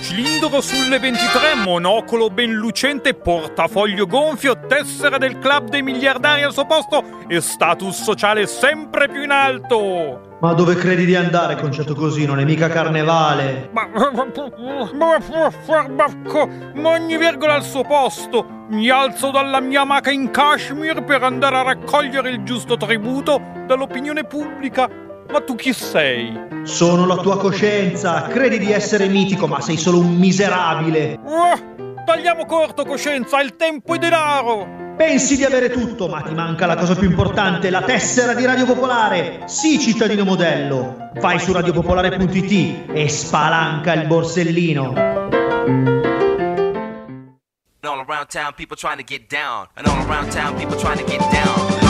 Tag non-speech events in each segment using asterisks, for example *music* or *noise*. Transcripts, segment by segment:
Cilindro sulle 23, monocolo ben lucente, portafoglio gonfio, tessera del club dei miliardari al suo posto e status sociale sempre più in alto. Ma dove credi di andare, concetto così? Non è mica carnevale. Ma, ma, ogni virgola al suo posto. Mi alzo dalla mia maca in Kashmir per andare a raccogliere il giusto tributo dall'opinione pubblica. Ma tu chi sei? Sono la tua coscienza. Credi di essere mitico, ma sei solo un miserabile. Uh, tagliamo corto, coscienza, il tempo è denaro. Pensi di avere tutto, ma ti manca la cosa più importante, la tessera di Radio Popolare. Sì, cittadino modello. Vai su radiopopolare.it e spalanca il borsellino. all around town, people trying to get down. And all around town, people trying to get down.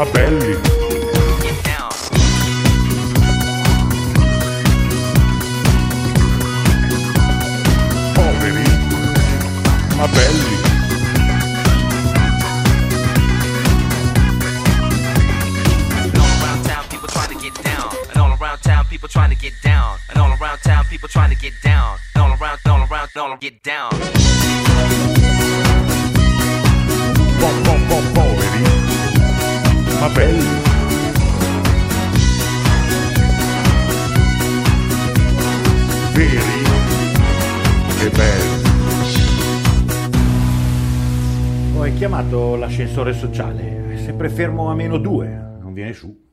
Ma belli. Get down. Poveri, ma belli. And all around town, people trying to get down. And all around town, people trying to get down. And all around town, people trying to get down. And all around, all around, all get down. Po, po, po, poveri, ma belli. Veri e belli. Ho chiamato l'ascensore sociale, è sempre fermo a meno due, non viene su.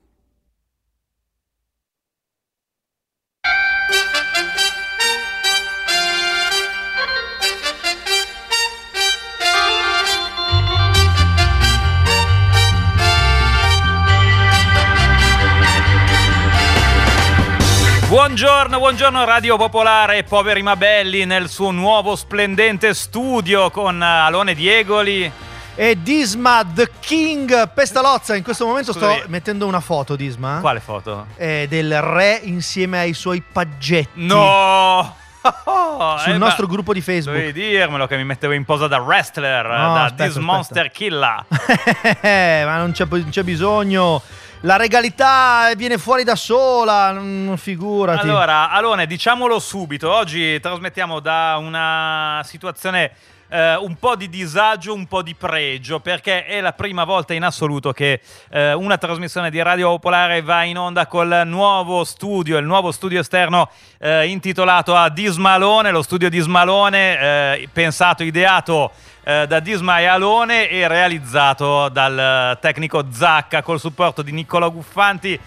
Buongiorno, buongiorno Radio Popolare, poveri ma belli nel suo nuovo splendente studio con eh, Alone Diegoli. E Disma The King Pestalozza. In questo momento Scusami. sto mettendo una foto, Disma. Quale foto? eh, del re insieme ai suoi paggetti. No! *laughs* Sul Eh, nostro ma- gruppo di Facebook. Dovevi dirmelo che mi mettevo in posa da wrestler, No, da aspetta, This aspetta. Monster Killer. *laughs* Eh, ma non c'è, non c'è bisogno. La regalità viene fuori da sola. Non figurati. Allora, Alone, diciamolo subito, oggi trasmettiamo da una situazione eh, un po' di disagio, un po' di pregio, perché è la prima volta in assoluto che eh, una trasmissione di Radio Popolare va in onda col nuovo studio, il nuovo studio esterno eh, intitolato a Dismalone, lo studio Dismalone, eh, pensato, ideato eh, da Disma e realizzato dal eh, tecnico Zacca col supporto di Niccolò Guffanti.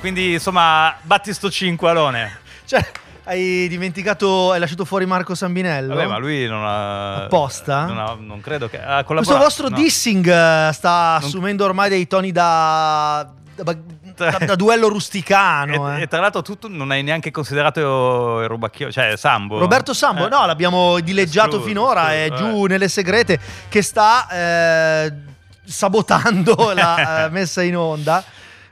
Quindi, insomma, Battisto 5 Alone. Cioè, hai dimenticato, hai lasciato fuori Marco Sambinello? Vabbè, ma lui non ha. Apposta? Non, ha- non credo che. Ha Questo vostro no. dissing eh, sta assumendo ormai dei toni da, da, da- da duello rusticano. *laughs* E, eh. e tra l'altro, tu tu non hai neanche considerato il rubacchio, cioè Sambo. Roberto Sambo, Eh. no, l'abbiamo dileggiato Escluso, finora, è escluso, giù nelle segrete che sta eh, sabotando *laughs* la eh, messa in onda.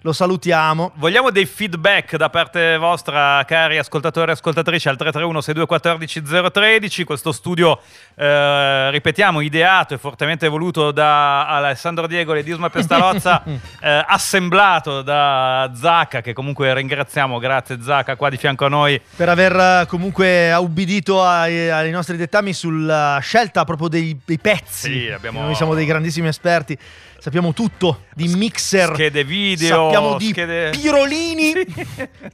Lo salutiamo. Vogliamo dei feedback da parte vostra, cari ascoltatori e ascoltatrici, al 331 6214 013. Questo studio, eh, ripetiamo, ideato e fortemente voluto da Alessandro Diego e Disma Pestalozza, *laughs* eh, assemblato da Zacca, che comunque ringraziamo, grazie Zacca, qua di fianco a noi. Per aver eh, comunque ubbidito ai, ai nostri dettami sulla scelta proprio dei, dei pezzi. Sì, abbiamo- Noi siamo dei grandissimi esperti, sappiamo tutto di mixer, Schede video, sappiamo di schede- pirolini,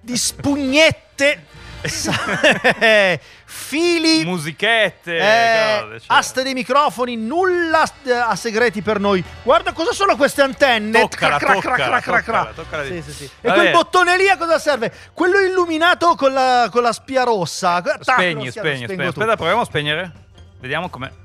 di spugnette, *laughs* fili, musichette, eh, cose, cioè. aste dei microfoni, nulla eh, a segreti per noi. Guarda cosa sono queste antenne. Toccala, Cra, toccala, cra, cra, Sì, sì, sì. E quel bottone lì a cosa serve? Quello illuminato con la, con la spia rossa. Spegni, lo spegni, spegni. Aspetta, proviamo a spegnere. Vediamo come.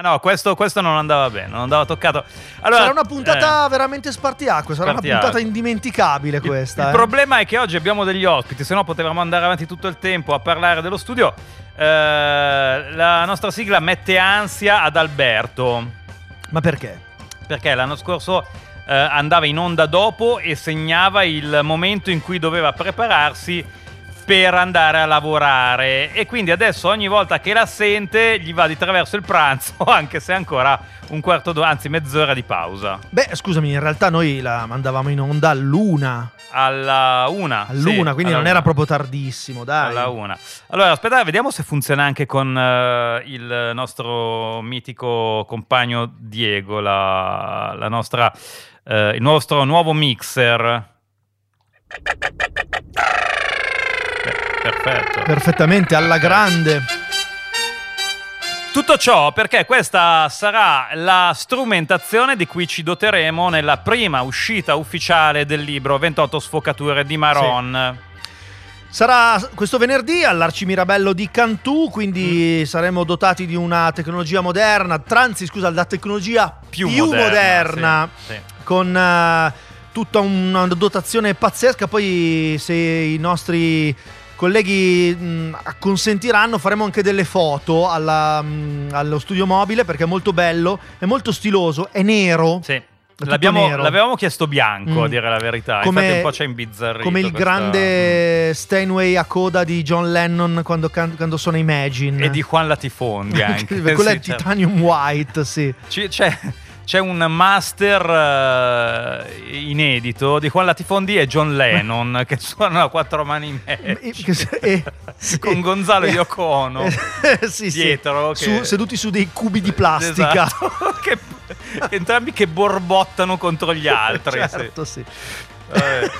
Ah no, questo, questo non andava bene, non andava toccato. Allora, sarà una puntata eh, veramente spartiacque, sarà una Spartiacque. puntata indimenticabile il- questa. Il, eh. problema è che oggi abbiamo degli ospiti, se no potevamo andare avanti tutto il tempo a parlare dello studio. Eh, la nostra sigla mette ansia ad Alberto. Ma perché? perché l'anno scorso eh, andava in onda dopo e segnava il momento in cui doveva prepararsi per andare a lavorare e quindi adesso ogni volta che la sente gli va di traverso il pranzo *laughs* anche se ancora un quarto d'ora, anzi mezz'ora di pausa. Beh, scusami, in realtà noi la mandavamo in onda all'una. Alla una. All'una, sì, quindi non era una. proprio tardissimo, dai. Alla una. Allora, aspetta, vediamo se funziona anche con eh, il nostro mitico compagno Diego, la, la nostra, eh, il nostro nuovo mixer. Per- Perfetto. Perfettamente, alla grande. Tutto ciò perché questa sarà la strumentazione di cui ci doteremo nella prima uscita ufficiale del libro 28 sfocature di Maron. Sarà questo venerdì all'Arcimirabello di Cantù, quindi saremo dotati di una tecnologia moderna, anzi scusa, la tecnologia più, moderna, sì, sì. con eh, tutta una dotazione pazzesca. Poi se i nostri colleghi mh, consentiranno faremo anche delle foto alla, mh, allo studio mobile perché è molto bello, è molto stiloso, è nero. Sì. l'avevamo chiesto bianco, Mm. a dire la verità. Come- Infatti un po' ha imbizzarrito. Come il questa- grande Steinway a coda di John Lennon quando, can- quando suona Imagine. E di Juan Latifondi *laughs* anche. Quello è Sì, certo. Titanium White, sì. Ci- C'è, c'è un master eh, inedito di Juan Latifondi e John Lennon che suonano a quattro mani in E- Magic. che- e- sì. Con Gonzalo E- Yoko Ono eh, *laughs* sì, sì. dietro. Su- che- seduti su dei cubi di plastica. Esatto. *laughs* Che- *laughs* entrambi che borbottano contro gli altri. sì. certo, sì. Vabbè.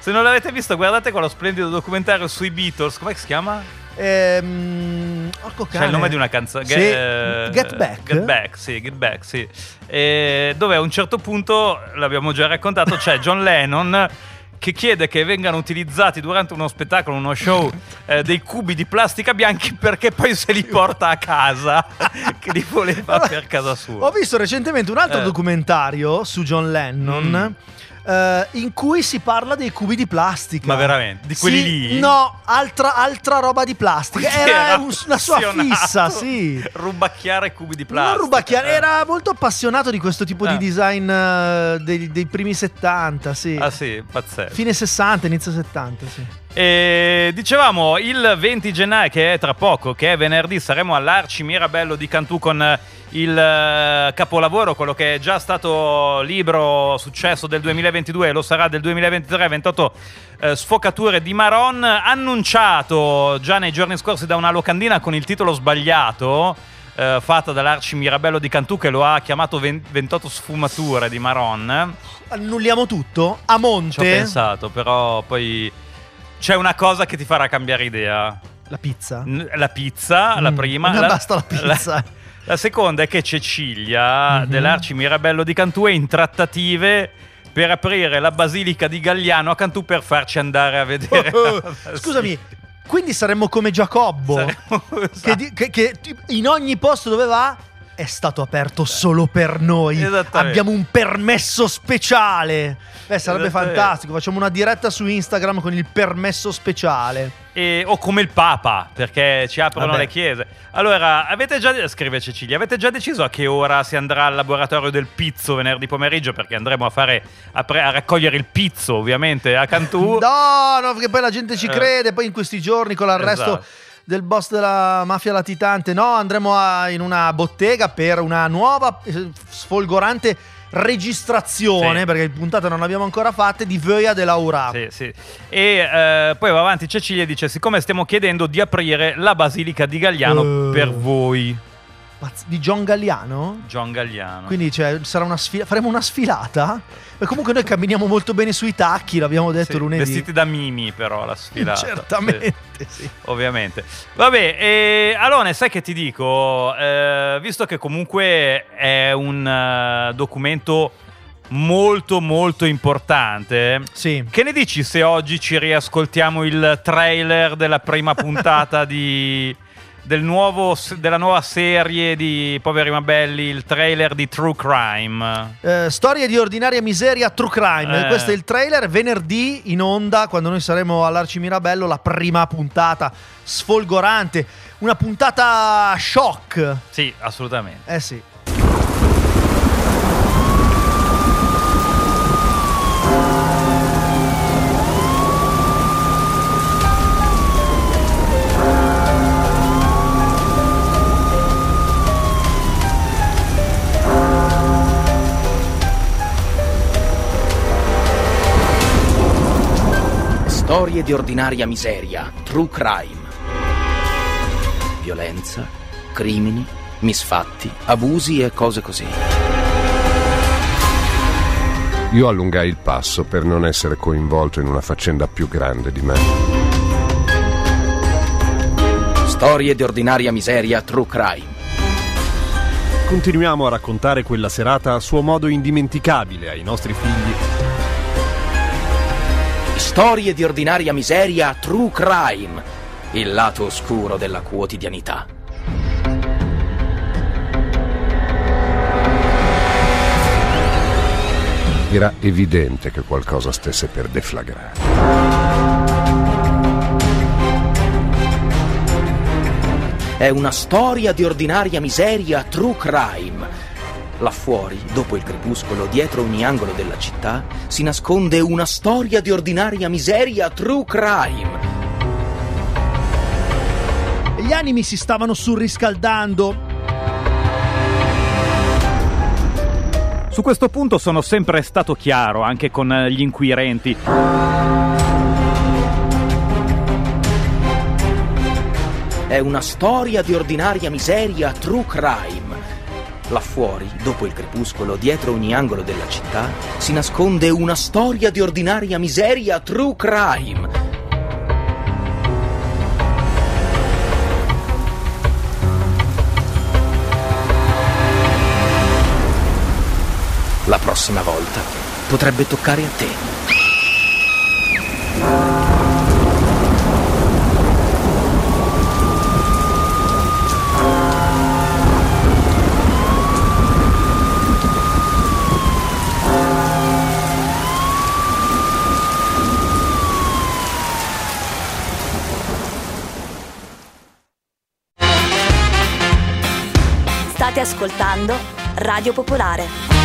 Se non l'avete visto, guardate quello splendido documentario sui Beatles. Come si chiama? Ehm, porco C'è cane. il nome di una canzone. Sì, Get Back. Get Back, sì, Get Back, sì. E dove a un certo punto, l'abbiamo già raccontato, c'è John Lennon che chiede che vengano utilizzati durante uno spettacolo, uno show, eh, dei cubi di plastica bianchi perché poi se li porta a casa, *laughs* che li voleva per casa sua. Ho visto recentemente un altro Eh. documentario su John Lennon. Eh, in cui si parla dei cubi di plastica. Ma veramente? Di quelli Sì, lì? No, altra, altra roba di plastica. Era, era un- una sua fissa, sì. Rubacchiare cubi di plastica. Non rubacchiare, eh. era molto appassionato di questo tipo Ah. di design eh, dei, dei primi 70, sì. Ah sì, pazzesco. Fine 60, inizio 70, sì. E dicevamo il 20 gennaio, che è tra poco, che è venerdì, saremo all'Arci Mirabello di Cantù con eh, il eh, capolavoro, quello che è già stato libro successo del 2022 e lo sarà del 2023, 28 eh, sfocature di Maron, annunciato già nei giorni scorsi da una locandina con il titolo sbagliato. eh, fatta dall'Arci Mirabello di Cantù che lo ha chiamato 20 28 sfumature di Maron Annulliamo tutto. A ci ho monte. pensato però poi c'è una cosa che ti farà cambiare idea La pizza. N- La pizza, la Mm, prima. non basta la *laughs* pizza. La, la seconda è che Cecilia Mhm. dell'Arci Mirabello di Cantù è in trattative per aprire la basilica di Galliano a Cantù per farci andare a vedere. *laughs* Oh, la Scusami, basilica. quindi saremmo come Giacobbo. *laughs* Che, esatto. di- che- che in ogni posto dove va è stato aperto solo per noi. Abbiamo un permesso speciale. Beh, sarebbe fantastico. Facciamo una diretta su Instagram con il permesso speciale. E- o come il Papa, perché ci aprono Vabbè. le chiese. Allora, avete già, scrive Cecilia, avete già deciso a che ora si andrà al laboratorio del pizzo venerdì pomeriggio? Perché andremo a, fare, a, pre- a raccogliere il pizzo, ovviamente, a Cantù. No, no, perché poi la gente ci. Eh. crede. Poi in questi giorni con l'arresto Esatto. Del boss della mafia latitante, no, andremo a- in una bottega per una nuova eh, sfolgorante registrazione, Sì. perché puntata non abbiamo ancora fatte, di Vöia de Laura. Sì, sì. E eh, poi va avanti Cecilia e dice: Siccome stiamo chiedendo di aprire la basilica di Galliano Eh. per voi, Di John Galliano? John Galliano. Quindi cioè, sarà una sfila- faremo una sfilata? E comunque noi camminiamo molto bene sui tacchi, l'abbiamo detto Sì, lunedì. Vestiti da mimi, però la sfilata. *laughs* Certamente, sì. Sì, ovviamente. Vabbè, e Alone, sai che ti dico? Eh, visto che comunque è un eh, documento molto, molto importante. Sì. Che ne dici se oggi ci riascoltiamo il trailer della prima puntata *laughs* di, del nuovo, della nuova serie di Poveri Ma Belli, il trailer di True Crime? Eh, storie di ordinaria miseria, true crime. Eh. Questo è il trailer. Venerdì in onda, quando noi saremo all'Arci Mirabello, la prima puntata sfolgorante. Una puntata shock. Sì, assolutamente. Eh sì. Storie di ordinaria miseria, true crime. Violenza, crimini, misfatti, abusi e cose così. Io allungai il passo per non essere coinvolto in una faccenda più grande di me. Storie di ordinaria miseria, true crime. Continuiamo a raccontare quella serata a suo modo indimenticabile ai nostri figli. Storie di ordinaria miseria, true crime. Il lato oscuro della quotidianità. Era evidente che qualcosa stesse per deflagrare. È una storia di ordinaria miseria, true crime. Là fuori, dopo il crepuscolo, dietro ogni angolo della città, si nasconde una storia di ordinaria miseria, true crime. Gli animi si stavano surriscaldando. Su questo punto sono sempre stato chiaro, anche con eh, gli inquirenti. È una storia di ordinaria miseria, true crime. Là fuori, dopo il crepuscolo, dietro ogni angolo della città, si nasconde una storia di ordinaria miseria, true crime. La prossima volta potrebbe toccare a te. Ascoltando Radio Popolare.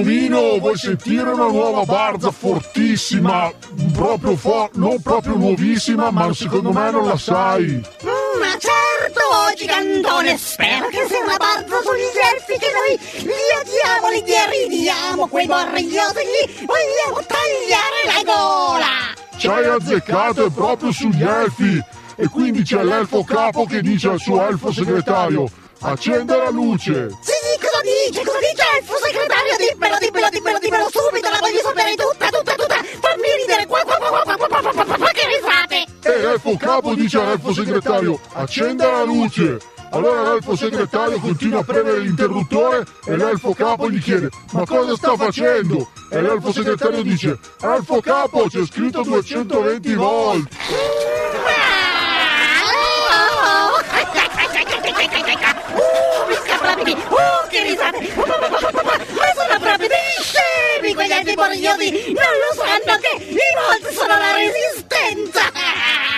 Capitano, vuoi sentire una nuova barza fortissima? Proprio fo- non proprio nuovissima, ma secondo me non la sai. Ma certo, gigantone, spero che sia una barza sugli elfi che noi li odiamo, li deridiamo, quei borrigliosi gli vogliamo tagliare la gola! Ci hai azzeccato è proprio sugli elfi. E quindi c'è l'elfo capo che dice al suo elfo segretario: accenda la luce. Sì, cosa dice? Cosa dimmelo, subito, la voglio sapere tutta, tutta, tutta! Fammi ridere, qua, qua, qua, qua, qua, qua, qua, qua, qua, qua, che risate! E l'elfo capo dice all'elfo segretario: accenda la luce. Allora l'elfo segretario continua a premere l'interruttore e l'elfo capo gli chiede: Ma cosa sta facendo? E l'elfo segretario dice: Elfo capo, c'è scritto 220 volt. *laughs* Uh, la pipì! Uh, che risate! Ma sono proprio scemi quegli altri borgiosi! Non lo sanno che i volti sono la resistenza!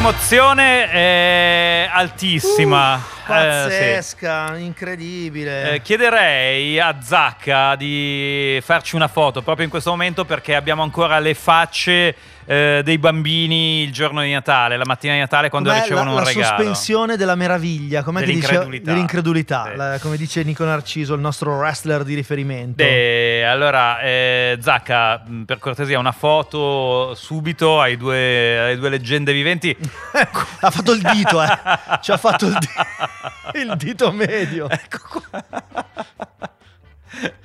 L'emozione è altissima. Eh, sì. Pazzesca, incredibile. Eh, chiederei a Zacca di farci una foto proprio in questo momento perché abbiamo ancora le facce eh, dei bambini il giorno di Natale, la mattina di Natale quando Com'è ricevono la, un la regalo. sospensione della meraviglia, come dice Dell'incredulità. Sì. la- come dice Nico Narciso, il nostro wrestler di riferimento. Beh, allora, eh, Zacca, per cortesia, una foto subito ai due, alle due leggende viventi. *laughs* ha fatto il dito, eh. Ci ha fatto il, di- *laughs* il dito medio. Ecco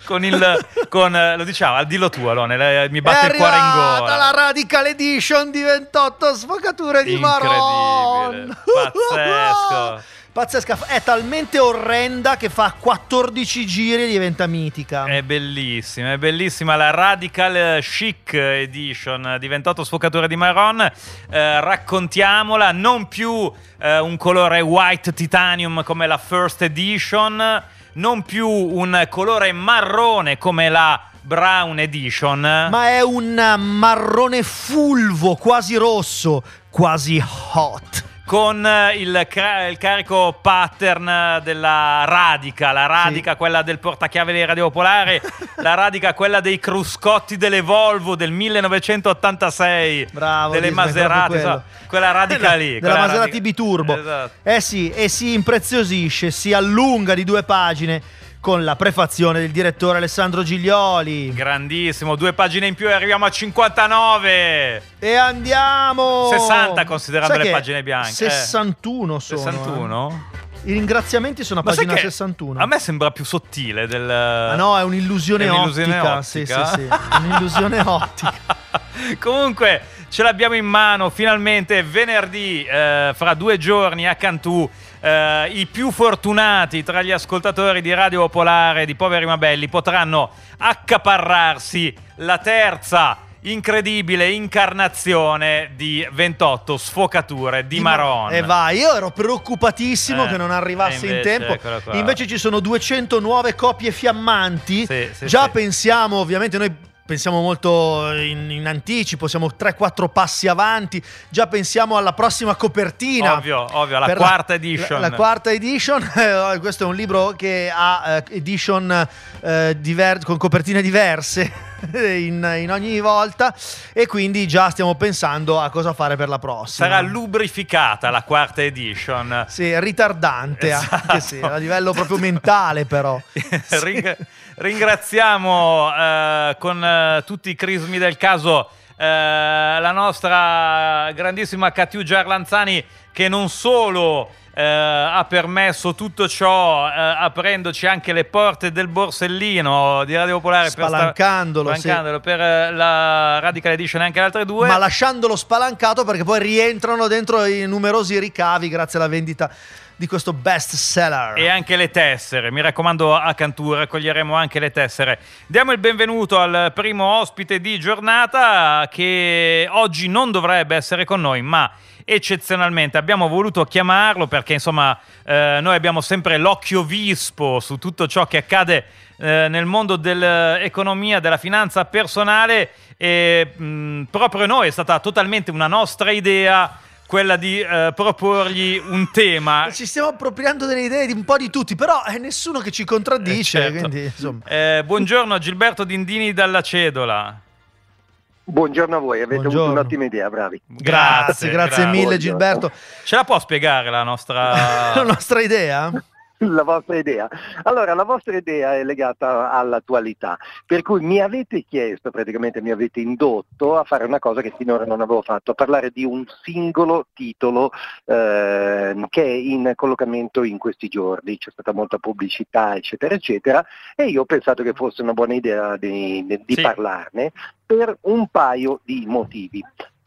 con il con eh, lo diciamo al dillo tu Alone le- mi batte il cuore in gola la Radical Edition di 28 sfocature di Maron. pazzesco *laughs* Pazzesca, è talmente orrenda che fa 14 giri e diventa mitica. è bellissima è bellissima la Radical Chic Edition di 28 sfocature di Maron Eh, raccontiamola non più eh, un colore white titanium come la first edition non più un colore marrone come la Brown Edition Ma è un marrone fulvo, quasi rosso, quasi hot. Con eh, il, cra- il carico pattern della radica, la radica quella del portachiave dei Radio Popolare, *laughs* la radica quella dei cruscotti delle Volvo del 1986, Bravo, delle Disney, Maserati, so, quella radica lì. della Maserati radica- Biturbo. Esatto. Eh sì, e si impreziosisce, si allunga di due pagine con la prefazione del direttore Alessandro Giglioli. Grandissimo, due pagine in più e arriviamo a 59. E andiamo! 60 considerando Sai le pagine bianche. eh. 61 sono. 61? eh. I ringraziamenti sono a Ma pagina che 61. A me sembra più sottile del... Ma no, è un'illusione, È un'illusione ottica. ottica? Sì, sì, sì. Un'illusione *laughs* ottica. Comunque ce l'abbiamo in mano finalmente venerdì, eh, fra due giorni a Cantù. Eh, I più fortunati tra gli ascoltatori di Radio Popolare di Poveri ma Belli potranno accaparrarsi la terza incredibile incarnazione di 28 sfocature di Maron. E vai, io ero preoccupatissimo Eh, che non arrivasse e in invece, tempo. eccolo qua. Invece ci sono 209 copie fiammanti. Sì, sì, Già sì. pensiamo, ovviamente noi pensiamo molto in, in anticipo, siamo 3-4 passi avanti. Già pensiamo alla prossima copertina. Ovvio, ovvio, la quarta edition. La, la quarta edition, *laughs* eh, questo è un libro che ha eh, edition eh, diver- con copertine diverse *laughs* in, in ogni volta e quindi già stiamo pensando a cosa fare per la prossima. Sarà lubrificata la quarta edition. Sì, ritardante Esatto. anche sì, a livello proprio mentale però. *laughs* Ring- ringraziamo eh, con eh, tutti i crismi del caso eh, la nostra grandissima Catiu Gerlanzani che non solo eh, ha permesso tutto ciò eh, aprendoci anche le porte del borsellino di Radio Popolare per sta- Spalancandolo, sì. spalancandolo per la Radical Edition e anche le altre due Ma lasciandolo spalancato perché poi rientrano dentro i numerosi ricavi grazie alla vendita di questo best seller. E anche le tessere, mi raccomando a Cantù raccoglieremo anche le tessere. Diamo il benvenuto al primo ospite di giornata che oggi non dovrebbe essere con noi, ma eccezionalmente abbiamo voluto chiamarlo perché insomma eh, noi abbiamo sempre l'occhio vispo su tutto ciò che accade eh, nel mondo dell'economia, della finanza personale e mh, proprio noi è stata totalmente una nostra idea quella di eh, proporgli un tema. Ci stiamo appropriando delle idee di un po' di tutti, però è nessuno che ci contraddice. Eh, certo. quindi. Eh, buongiorno Gilberto Dindini dalla Cedola. Buongiorno a voi, avete Buongiorno. avuto un'ottima idea, bravi. Grazie, grazie mille Gilberto. Ce la può spiegare la nostra... *laughs* La nostra idea? *laughs* La vostra idea. Allora, la vostra idea è legata all'attualità, per cui mi avete chiesto, praticamente mi avete indotto a fare una cosa che finora non avevo fatto, a parlare di un singolo titolo eh, che è in collocamento in questi giorni, c'è stata molta pubblicità, eccetera, eccetera, e io ho pensato che fosse una buona idea di, di Sì. parlarne per un paio di motivi.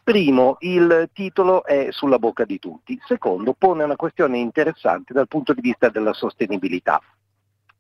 Primo, il titolo è sulla bocca di tutti. Secondo, pone una questione interessante dal punto di vista della sostenibilità.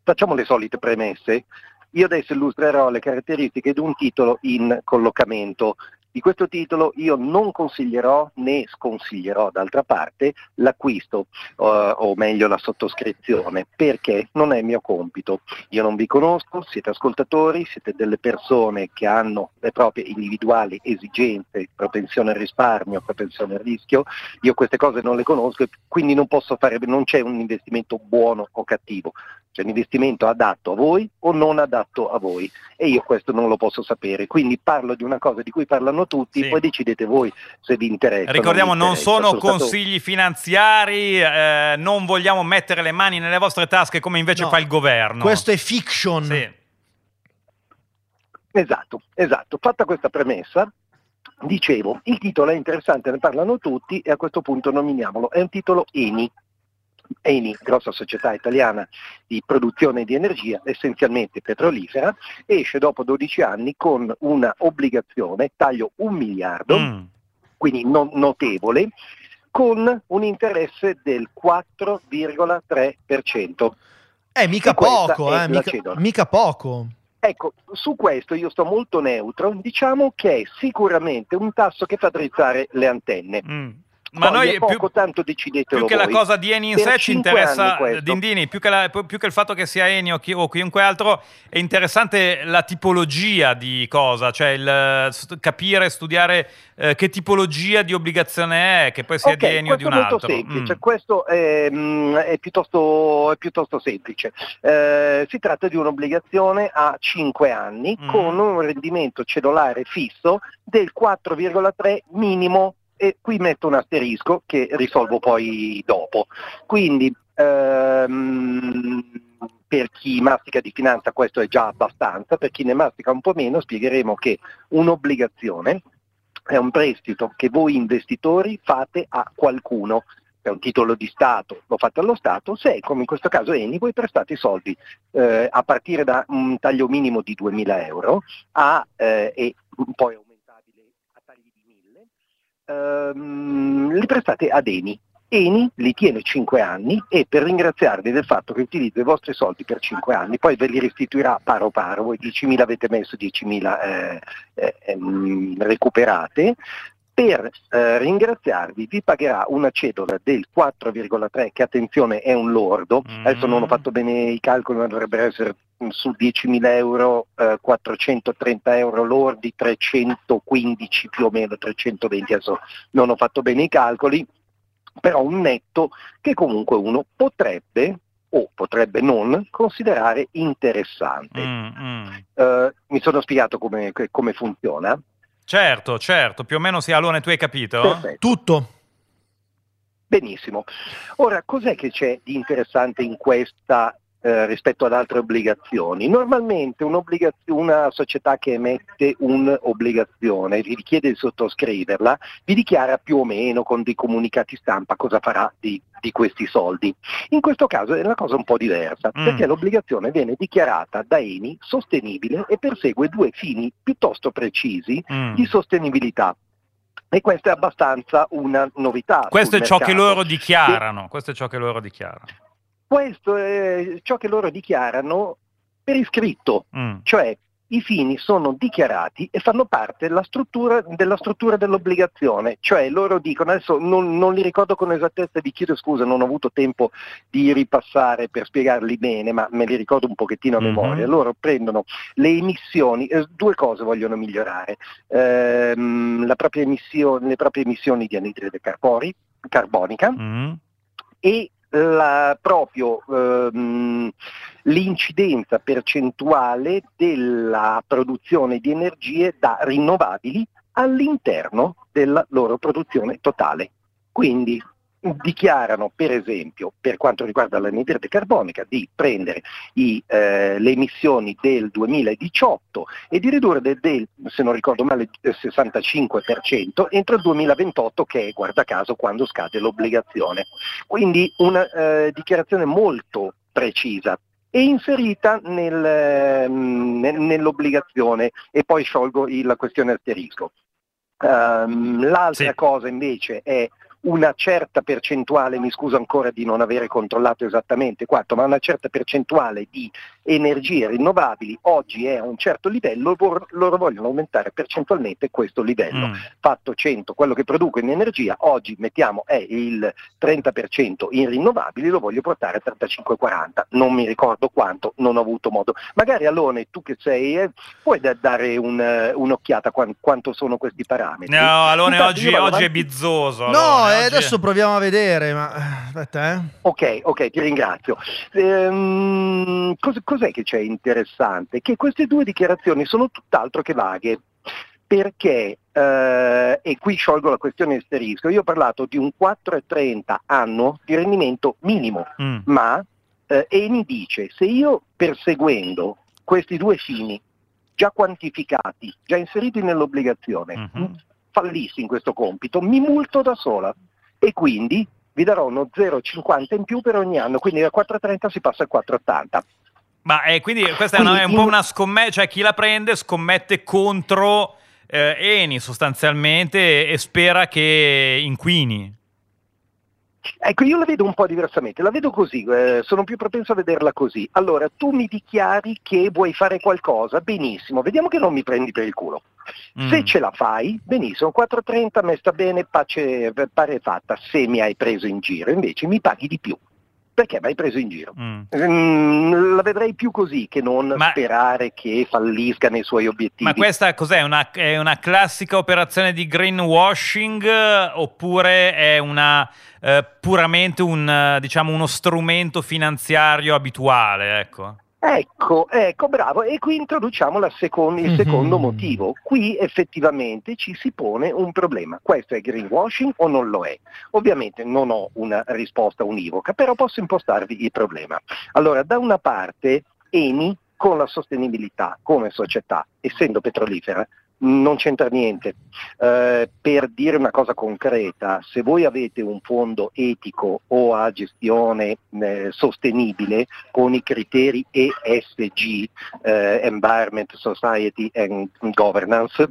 Facciamo le solite premesse. Io adesso illustrerò le caratteristiche di un titolo in collocamento. Di questo titolo io non consiglierò né sconsiglierò d'altra parte l'acquisto eh, o meglio la sottoscrizione perché non è mio compito. Io non vi conosco, siete ascoltatori, siete delle persone che hanno le proprie individuali esigenze, propensione al risparmio, propensione al rischio. Io queste cose non le conosco e quindi non posso fare, non c'è un investimento buono o cattivo. C'è un investimento adatto a voi o non adatto a voi e io questo non lo posso sapere. Quindi parlo di una cosa di cui parlano tutti, Sì. poi decidete voi se vi interessa. Ricordiamo, non interessa. sono Sono stato- consigli finanziari, eh, non vogliamo mettere le mani nelle vostre tasche come invece No. fa il governo. Questo è fiction. Sì. Esatto, esatto. Fatta questa premessa, dicevo, il titolo è interessante, ne parlano tutti e a questo punto nominiamolo. È un titolo ENI. ENI, grossa società italiana di produzione di energia, essenzialmente petrolifera, esce dopo 12 anni con una obbligazione, taglio un miliardo, Mm. quindi non notevole, con un interesse del 4,3%. Eh, mica poco, è eh, mica, cedola. mica poco. Ecco, su questo io sto molto neutro, diciamo che è sicuramente un tasso che fa drizzare le antenne. Mm. Ma Poi noi poco, più, tanto decidetelo più che la voi. cosa di Eni in Per sé ci interessa. Dindini, più che, la- più che il fatto che sia Eni o, chi- o chiunque altro, è interessante la tipologia di cosa, cioè il, st- capire, studiare eh, che tipologia di obbligazione è, che poi sia Ok, di Eni o di un altro. semplice, Mm. questo è, mm, è piuttosto, è piuttosto semplice. Eh, si tratta di un'obbligazione a 5 anni Mm. con un rendimento cedolare fisso del 4,3 minimo e qui metto un asterisco che risolvo poi dopo. Quindi ehm, per chi mastica di finanza questo è già abbastanza, per chi ne mastica un po' meno spiegheremo che un'obbligazione è un prestito che voi investitori fate a qualcuno, è un titolo di Stato, lo fate allo Stato, se come in questo caso Eni voi prestate i soldi eh, a partire da un taglio minimo di 2.000 euro a, eh, e poi aumentabile a tagli di 1.000, ehm, li prestate ad Eni. Eni li tiene 5 anni e per ringraziarvi del fatto che utilizza i vostri soldi per 5 anni, poi ve li restituirà paro paro, voi 10.000 avete messo, 10.000 eh, eh, ehm, recuperate, per eh, ringraziarvi vi pagherà una cedola del 4,3 che attenzione è un lordo, Mm. adesso non ho fatto bene i calcoli ma dovrebbero essere su 10.000 euro eh, 430 euro lordi, 315 più o meno, 320 adesso non ho fatto bene i calcoli, però un netto che comunque uno potrebbe o potrebbe non considerare interessante. Mm, mm. Eh, mi sono spiegato come, come funziona? Certo, certo, più o meno sì, Alone, tu hai capito? Perfetto. Tutto. Benissimo. Ora, cos'è che c'è di interessante in questa eh, rispetto ad altre obbligazioni? Normalmente una società che emette un'obbligazione, vi richiede di sottoscriverla, vi dichiara più o meno con dei comunicati stampa cosa farà di, di questi soldi. In questo caso è una cosa un po' diversa, Mm. perché l'obbligazione viene dichiarata da Eni sostenibile e persegue due fini piuttosto precisi Mm. di sostenibilità. E questa è abbastanza una novità. Questo è ciò che mercato. loro dichiarano. Questo è ciò che loro dichiarano. Questo è ciò che loro dichiarano per iscritto, Mm. cioè i fini sono dichiarati e fanno parte della struttura, della struttura dell'obbligazione, cioè loro dicono, adesso non, non li ricordo con esattezza, vi chiedo scusa, non ho avuto tempo di ripassare per spiegarli bene, ma me li ricordo un pochettino a Mhm. memoria, loro prendono le emissioni, eh, due cose vogliono migliorare, Ehm, la propria emissione- le proprie emissioni di anidride carbori- carbonica, Mm. e la- proprio ehm, l'incidenza percentuale della produzione di energie da rinnovabili all'interno della loro produzione totale. Quindi dichiarano per esempio per quanto riguarda l'anidride carbonica di prendere i, eh, le emissioni del 2018 e di ridurre del, del, se non ricordo male il 65% entro il 2028 che è guarda caso quando scade l'obbligazione. Quindi una eh, dichiarazione molto precisa e inserita nel, ehm, nel- nell'obbligazione e poi sciolgo il- la questione asterisco. Ehm, l'altra cosa invece è una certa percentuale, mi scuso ancora di non avere controllato esattamente quanto, ma una certa percentuale di energie rinnovabili oggi è a un certo livello, vor- loro vogliono aumentare percentualmente questo livello. Mm. Fatto 100, quello che produco in energia, oggi mettiamo è il 30% in rinnovabili, lo voglio portare a 35-40, non mi ricordo quanto, non ho avuto modo. Magari Alone, tu che sei, eh, puoi da- dare un, eh, un'occhiata a quan- quanto sono questi parametri? No, Alone Intanto oggi, oggi è bizzoso. No, Alone, eh, oggi- adesso proviamo a vedere, ma aspetta, eh. Ok, ok, ti ringrazio. Ehm, cos- cos'è che c'è interessante? Che queste due dichiarazioni sono tutt'altro che vaghe, perché, eh, e qui sciolgo la questione asterisco, io ho parlato di un 4,30 anno di rendimento minimo, Mm. ma eh, Eni dice se io perseguendo questi due fini già quantificati, già inseriti nell'obbligazione, fallissi in questo compito, mi multo da sola e quindi vi darò uno 0,50 in più per ogni anno, quindi da 4,30 si passa a 4,80. Ma eh, quindi questa è, una- Quindi è un po' una scommessa, cioè chi la prende scommette contro eh, Eni sostanzialmente e spera che inquini. Ecco, io la vedo un po' diversamente, la vedo così, eh, sono più propenso a vederla così. Allora, tu mi dichiari che vuoi fare qualcosa, benissimo, vediamo che non mi prendi per il culo. Mm. Se ce la fai, benissimo, 4,30 mi sta bene, pace, pare fatta, se mi hai preso in giro, invece mi paghi di più. Perché mi hai preso in giro? Mm. Mm, la vedrei più così che non sperare che fallisca nei suoi obiettivi. Ma questa cos'è? Una, è una classica operazione di greenwashing eh, oppure è una, eh, puramente un, eh, diciamo, uno strumento finanziario abituale? Ecco. Ecco, ecco, bravo. E qui introduciamo la secon- il Mhm. secondo motivo. Qui effettivamente ci si pone un problema. Questo è greenwashing o non lo è? Ovviamente non ho una risposta univoca, però posso impostarvi il problema. Allora, da una parte Eni con la sostenibilità come società, essendo petrolifera, non c'entra niente. Eh, per dire una cosa concreta, se voi avete un fondo etico o a gestione eh, sostenibile con i criteri ESG, eh, Environment, Society and Governance,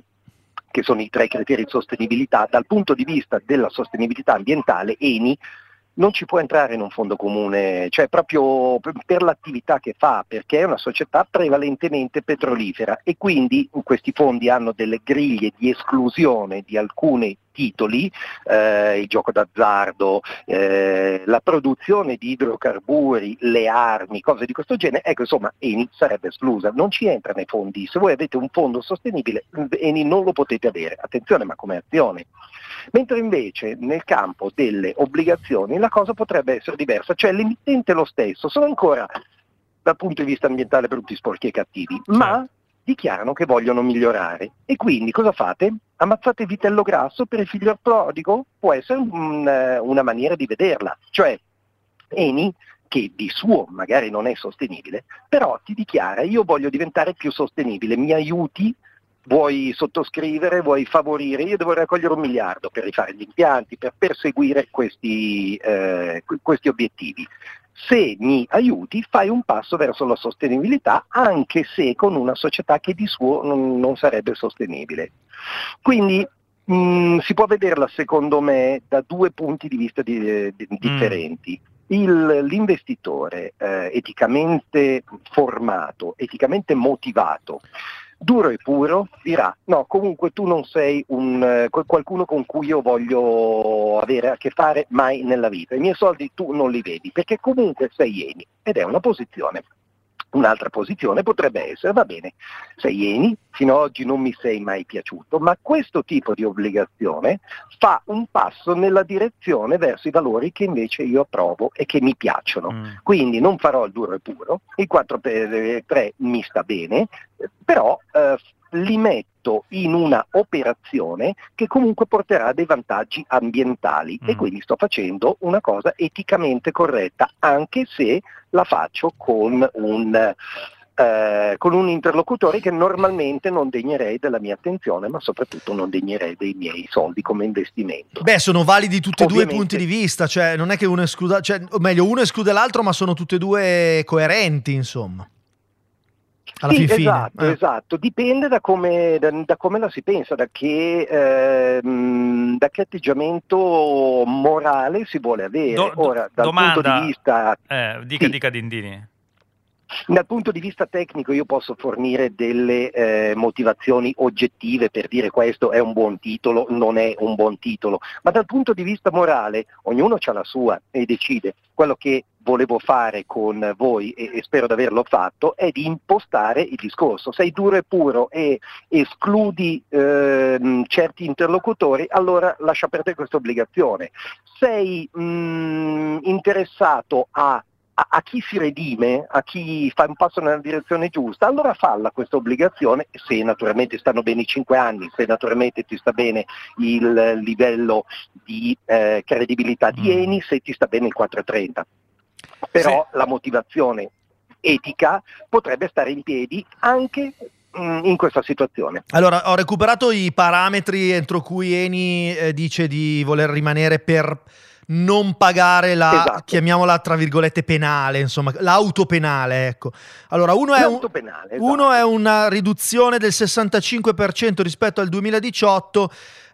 che sono i tre criteri di sostenibilità, dal punto di vista della sostenibilità ambientale, Eni non ci può entrare in un fondo comune, cioè proprio per- l'attività che fa, perché è una società prevalentemente petrolifera e quindi questi fondi hanno delle griglie di esclusione di alcuni titoli, eh, il gioco d'azzardo, eh, la produzione di idrocarburi, le armi, cose di questo genere, ecco insomma Eni sarebbe esclusa, non ci entra nei fondi, se voi avete un fondo sostenibile Eni non lo potete avere, attenzione ma come azione. Mentre invece nel campo delle obbligazioni la cosa potrebbe essere diversa, cioè l'emittente è lo stesso, sono ancora dal punto di vista ambientale brutti, sporchi e cattivi, ma dichiarano che vogliono migliorare. E quindi cosa fate? Ammazzate vitello grasso per il figlio prodigo? Può essere un- eh, una maniera di vederla. Cioè, Eni, che di suo magari non è sostenibile, però ti dichiara io voglio diventare più sostenibile, mi aiuti? Vuoi sottoscrivere, vuoi favorire? Io devo raccogliere un miliardo per rifare gli impianti, per perseguire questi, eh, que- questi obiettivi. Se mi aiuti fai un passo verso la sostenibilità, anche se con una società che di suo non, non sarebbe sostenibile. Quindi Mm, si può vederla secondo me da due punti di vista di- Mm. di- differenti. Il- l'investitore eh, eticamente formato, eticamente motivato, duro e puro, dirà no, comunque tu non sei un, eh, qual- qualcuno con cui io voglio avere a che fare mai nella vita. I miei soldi tu non li vedi perché comunque sei Eni ed è una posizione. Un'altra posizione potrebbe essere, va bene, sei Eni, fino ad oggi non mi sei mai piaciuto, ma questo tipo di obbligazione fa un passo nella direzione verso i valori che invece io approvo e che mi piacciono. Quindi non farò il duro e puro, il 4 per 3 mi sta bene, eh, però eh, li metto in una operazione che comunque porterà dei vantaggi ambientali e quindi sto facendo una cosa eticamente corretta, anche se la faccio con un, eh, con un interlocutore che normalmente non degnerei della mia attenzione, ma soprattutto non degnerei dei miei soldi come investimento. Beh, sono validi tutti e due i punti di vista, cioè non è che uno escluda, cioè, o meglio, uno esclude l'altro, ma sono tutti e due coerenti, insomma. Alla Sì, fin fine. esatto, Eh. esatto, dipende da come, da- da come la si pensa, da che, ehm, da che atteggiamento morale si vuole avere. Do- Ora, dal domanda, punto di vista Eh, dica, Sì. dica Dindini. Dal punto di vista tecnico io posso fornire delle eh, motivazioni oggettive per dire questo è un buon titolo, non è un buon titolo, ma dal punto di vista morale ognuno ha la sua e decide. Quello che volevo fare con voi e, e spero di averlo fatto è di impostare il discorso. Sei duro e puro e escludi ehm, certi interlocutori, allora lascia perdere questa obbligazione. Sei mm, interessato a a, a chi si redime, a chi fa un passo nella direzione giusta, allora falla questa obbligazione, se naturalmente stanno bene i 5 anni, se naturalmente ti sta bene il livello di eh, credibilità di Eni, se ti sta bene il 430. Però la motivazione etica potrebbe stare in piedi anche mm, in questa situazione. Allora, ho recuperato i parametri entro cui Eni eh, dice di voler rimanere per non pagare la, Esatto. chiamiamola tra virgolette penale, insomma, l'auto penale, ecco. Allora, uno è, un- penale, esatto. uno è una riduzione del 65% rispetto al 2018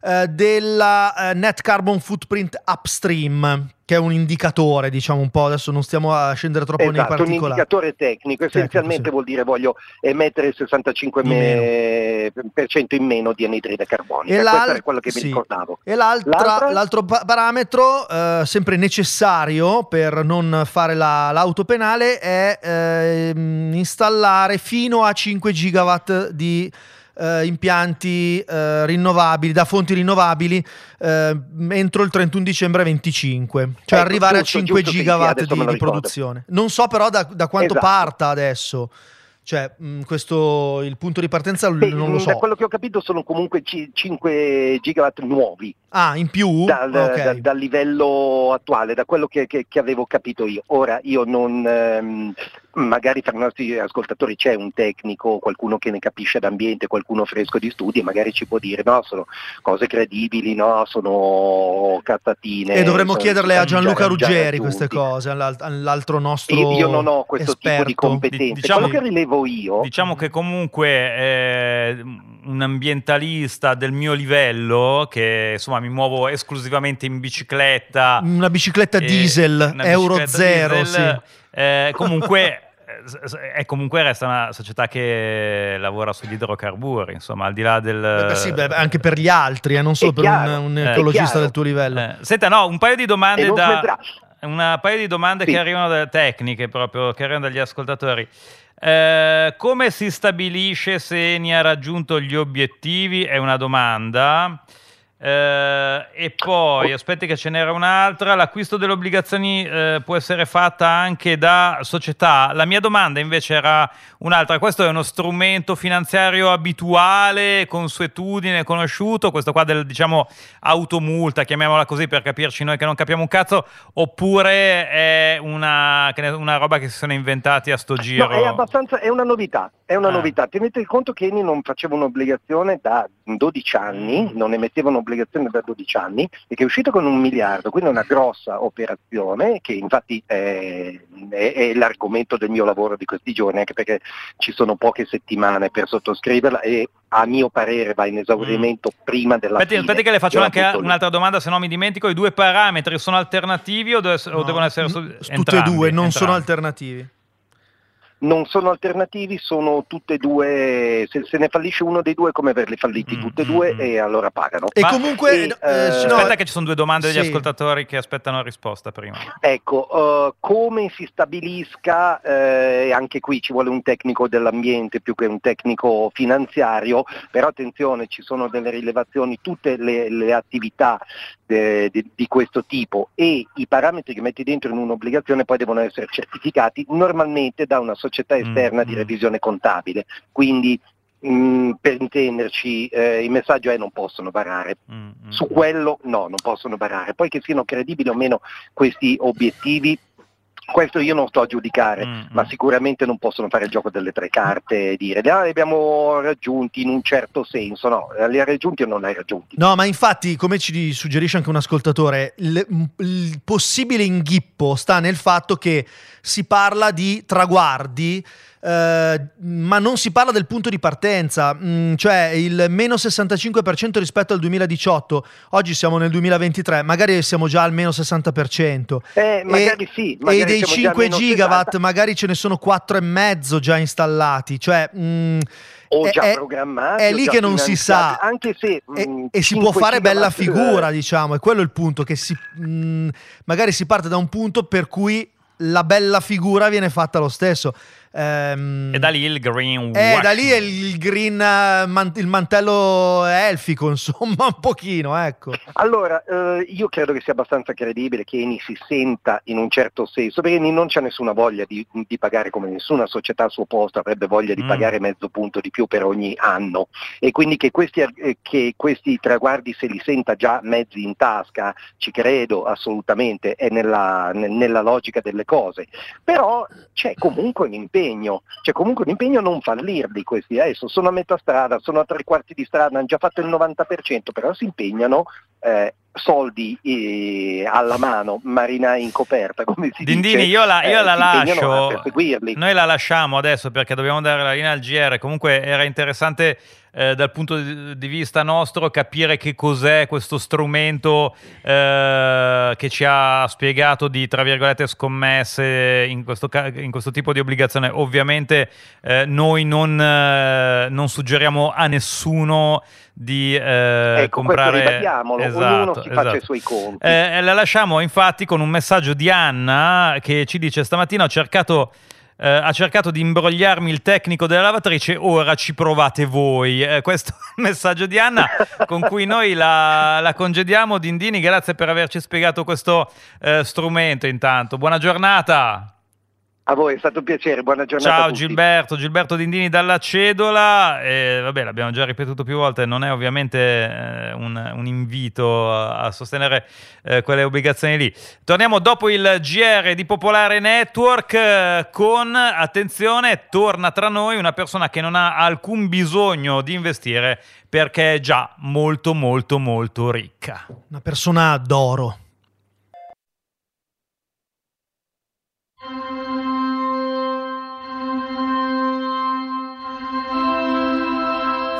eh, della eh, net carbon footprint upstream, che è un indicatore, diciamo un po', adesso non stiamo a scendere troppo nei Esatto, un particolari. indicatore tecnico, essenzialmente vuol dire voglio emettere il 65% In meno. per cento in meno di anidride carbonica, E questo era quello che mi sì. ricordavo. E l'altra- l'altro pa- parametro, eh, sempre necessario per non fare la- l'auto penale, è ehm, installare fino a 5 gigawatt di eh, impianti eh, rinnovabili, da fonti rinnovabili, eh, entro il 31 dicembre 25. Cioè Ecco, arrivare giusto, a 5 giusto, sì, sì, gigawatt adesso di, di produzione. Non so però da, da quanto Esatto. parta adesso. Cioè, mh, questo, il punto di partenza Beh, non lo Da so. quello che ho capito sono comunque ci- 5 gigawatt nuovi Ah, in più? dal, Ok. da- dal livello attuale, da quello che, che- che avevo capito io. Ora io non, ehm, magari tra i nostri ascoltatori c'è un tecnico, qualcuno che ne capisce d'ambiente, qualcuno fresco di studi e magari ci può dire no, sono cose credibili, no, sono cazzatine. E dovremmo chiederle a Gianluca Ruggeri queste cose, all'al- all'altro nostro Io, io non ho questo tipo di esperto. competenze. Diciamo- quello che rilevo io Diciamo che comunque eh, un ambientalista del mio livello, che insomma mi muovo esclusivamente in bicicletta, Una bicicletta Eh, diesel, una Euro bicicletta zero, diesel, sì. eh, comunque, è comunque resta una società che lavora sugli idrocarburi, insomma, al di là del... Eh beh, sì, beh, anche per gli altri, eh, non solo È per un, un ecologista del tuo livello. Eh, senta, no, un paio di domande da... Una paio di domande Sì. che arrivano da tecniche proprio, che arrivano dagli ascoltatori. Eh, come si stabilisce se Eni ha raggiunto gli obiettivi? È una domanda. Eh, e poi, aspetti che ce n'era un'altra, l'acquisto delle obbligazioni eh, può essere fatta anche da società. La mia domanda invece era un'altra, questo è uno strumento finanziario abituale, consuetudine, conosciuto, questo qua del diciamo automulta, chiamiamola così per capirci noi che non capiamo un cazzo, oppure è una, una roba che si sono inventati a sto giro? No, è abbastanza, è una novità, è una Ah. novità. Tenete conto che Eni non faceva un'obbligazione da 12 anni, Mm. non emetteva un'obbligazione un'obbligazione da 12 anni e che è uscito con un miliardo, quindi è una grossa operazione che infatti è, è- è l'argomento del mio lavoro di questi giorni, anche perché ci sono poche settimane per sottoscriverla e a mio parere va in esaurimento prima della Aspetti, fine. aspetti che le faccio Io anche un'altra domanda, se no mi dimentico. I due parametri sono alternativi o, deve- o devono essere su- Tutte e entrambi? due, non sono Entrambi. alternativi. Non sono alternativi, sono tutte e due, se, se ne fallisce uno dei due è come averli falliti tutte e due e allora pagano. E Ma- comunque, E, eh, eh, no- Aspetta che ci sono due domande degli Sì. ascoltatori che aspettano risposta prima. Ecco, eh, come si stabilisca, eh, anche qui ci vuole un tecnico dell'ambiente più che un tecnico finanziario, però attenzione, ci sono delle rilevazioni, tutte le, le attività de- de- di questo tipo e i parametri che metti dentro in un'obbligazione poi devono essere certificati normalmente da una società esterna di revisione contabile. Quindi mh, per intenderci eh, il messaggio è non possono barare. Su quello no, non possono barare. Poi che siano credibili o meno questi obiettivi, questo io non sto a giudicare, ma sicuramente non possono fare il gioco delle tre carte e dire "Ah, li abbiamo raggiunti in un certo senso. No, li hai raggiunti o non li hai raggiunti? No, ma infatti, come ci suggerisce anche un ascoltatore, il, il possibile inghippo sta nel fatto che si parla di traguardi, eh, ma non si parla del punto di partenza, Mm, cioè il meno 65% rispetto al 2018. Oggi siamo nel 2023, magari siamo già al meno 60%. Eh, magari e, sì, e magari dei siamo già 5 almeno gigawatt 60. magari ce ne sono 4,5 già installati, cioè... mm, o è- già è- programmati. È lì che non si sa. Anche se E, mh, e si 5 può fare bella figura, eh, diciamo, è quello il punto, che si, mh, magari si parte da un punto per cui la bella figura viene fatta lo stesso. Ehm, E da lì il green eh, da lì è il green, eh, man- il mantello elfico, *laughs* insomma, un pochino, ecco. Allora, eh, io credo che sia abbastanza credibile che Eni si senta in un certo senso, perché Eni non c'ha nessuna voglia di, di pagare come nessuna società al suo posto avrebbe voglia di Mm. pagare mezzo punto di più per ogni anno e quindi che questi, eh, che questi traguardi se li senta già mezzi in tasca, ci credo assolutamente, è nella, ne- nella logica delle cose, però c'è comunque un impegno, c'è comunque un impegno non fallirli questi, adesso sono a metà strada, sono a tre quarti di strada, hanno già fatto il 90%, però si impegnano eh, soldi eh, alla mano, marinai in coperta, *laughs* come si Dindini, dice. io la, io eh, la lascio. Noi la lasciamo adesso perché dobbiamo dare la linea al GR. Comunque era interessante eh, dal punto di, vista nostro capire che cos'è questo strumento eh, che ci ha spiegato di, tra virgolette, scommesse in questo, ca- in questo tipo di obbligazione. Ovviamente eh, noi non, eh, non suggeriamo a nessuno di eh, Ecco, comprare ognuno si faccia i suoi conti. eh, la lasciamo infatti con un messaggio di Anna che ci dice stamattina ho cercato eh, ha cercato di imbrogliarmi il tecnico della lavatrice, ora ci provate voi. Eh, questo è il messaggio di Anna con cui noi la, la congediamo. Dindini, grazie per averci spiegato questo eh, strumento intanto. Buona giornata. A voi è stato un piacere, buona giornata a Ciao tutti. Gilberto, Gilberto Dindini dalla Cedola, e, vabbè l'abbiamo già ripetuto più volte, non è ovviamente eh, un, un invito a, a sostenere eh, quelle obbligazioni lì. Torniamo dopo il GR di Popolare Network eh, con, attenzione, torna tra noi una persona che non ha alcun bisogno di investire perché è già molto molto molto ricca. Una persona d'oro.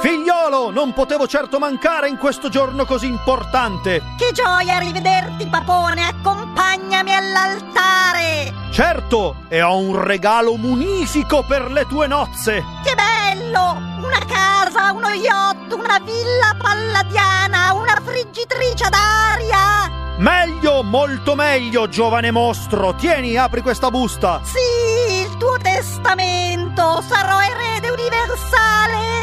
Figliolo, non potevo certo mancare in questo giorno così importante. Che gioia rivederti, papone! Accompagnami all'altare! Certo, e ho un regalo munifico per le tue nozze. Che bello! Una casa, uno yacht, una villa palladiana, una friggitrice ad aria! Meglio, molto meglio, giovane mostro. Tieni, apri questa busta. Sì, il tuo testamento! Sarò erede universale!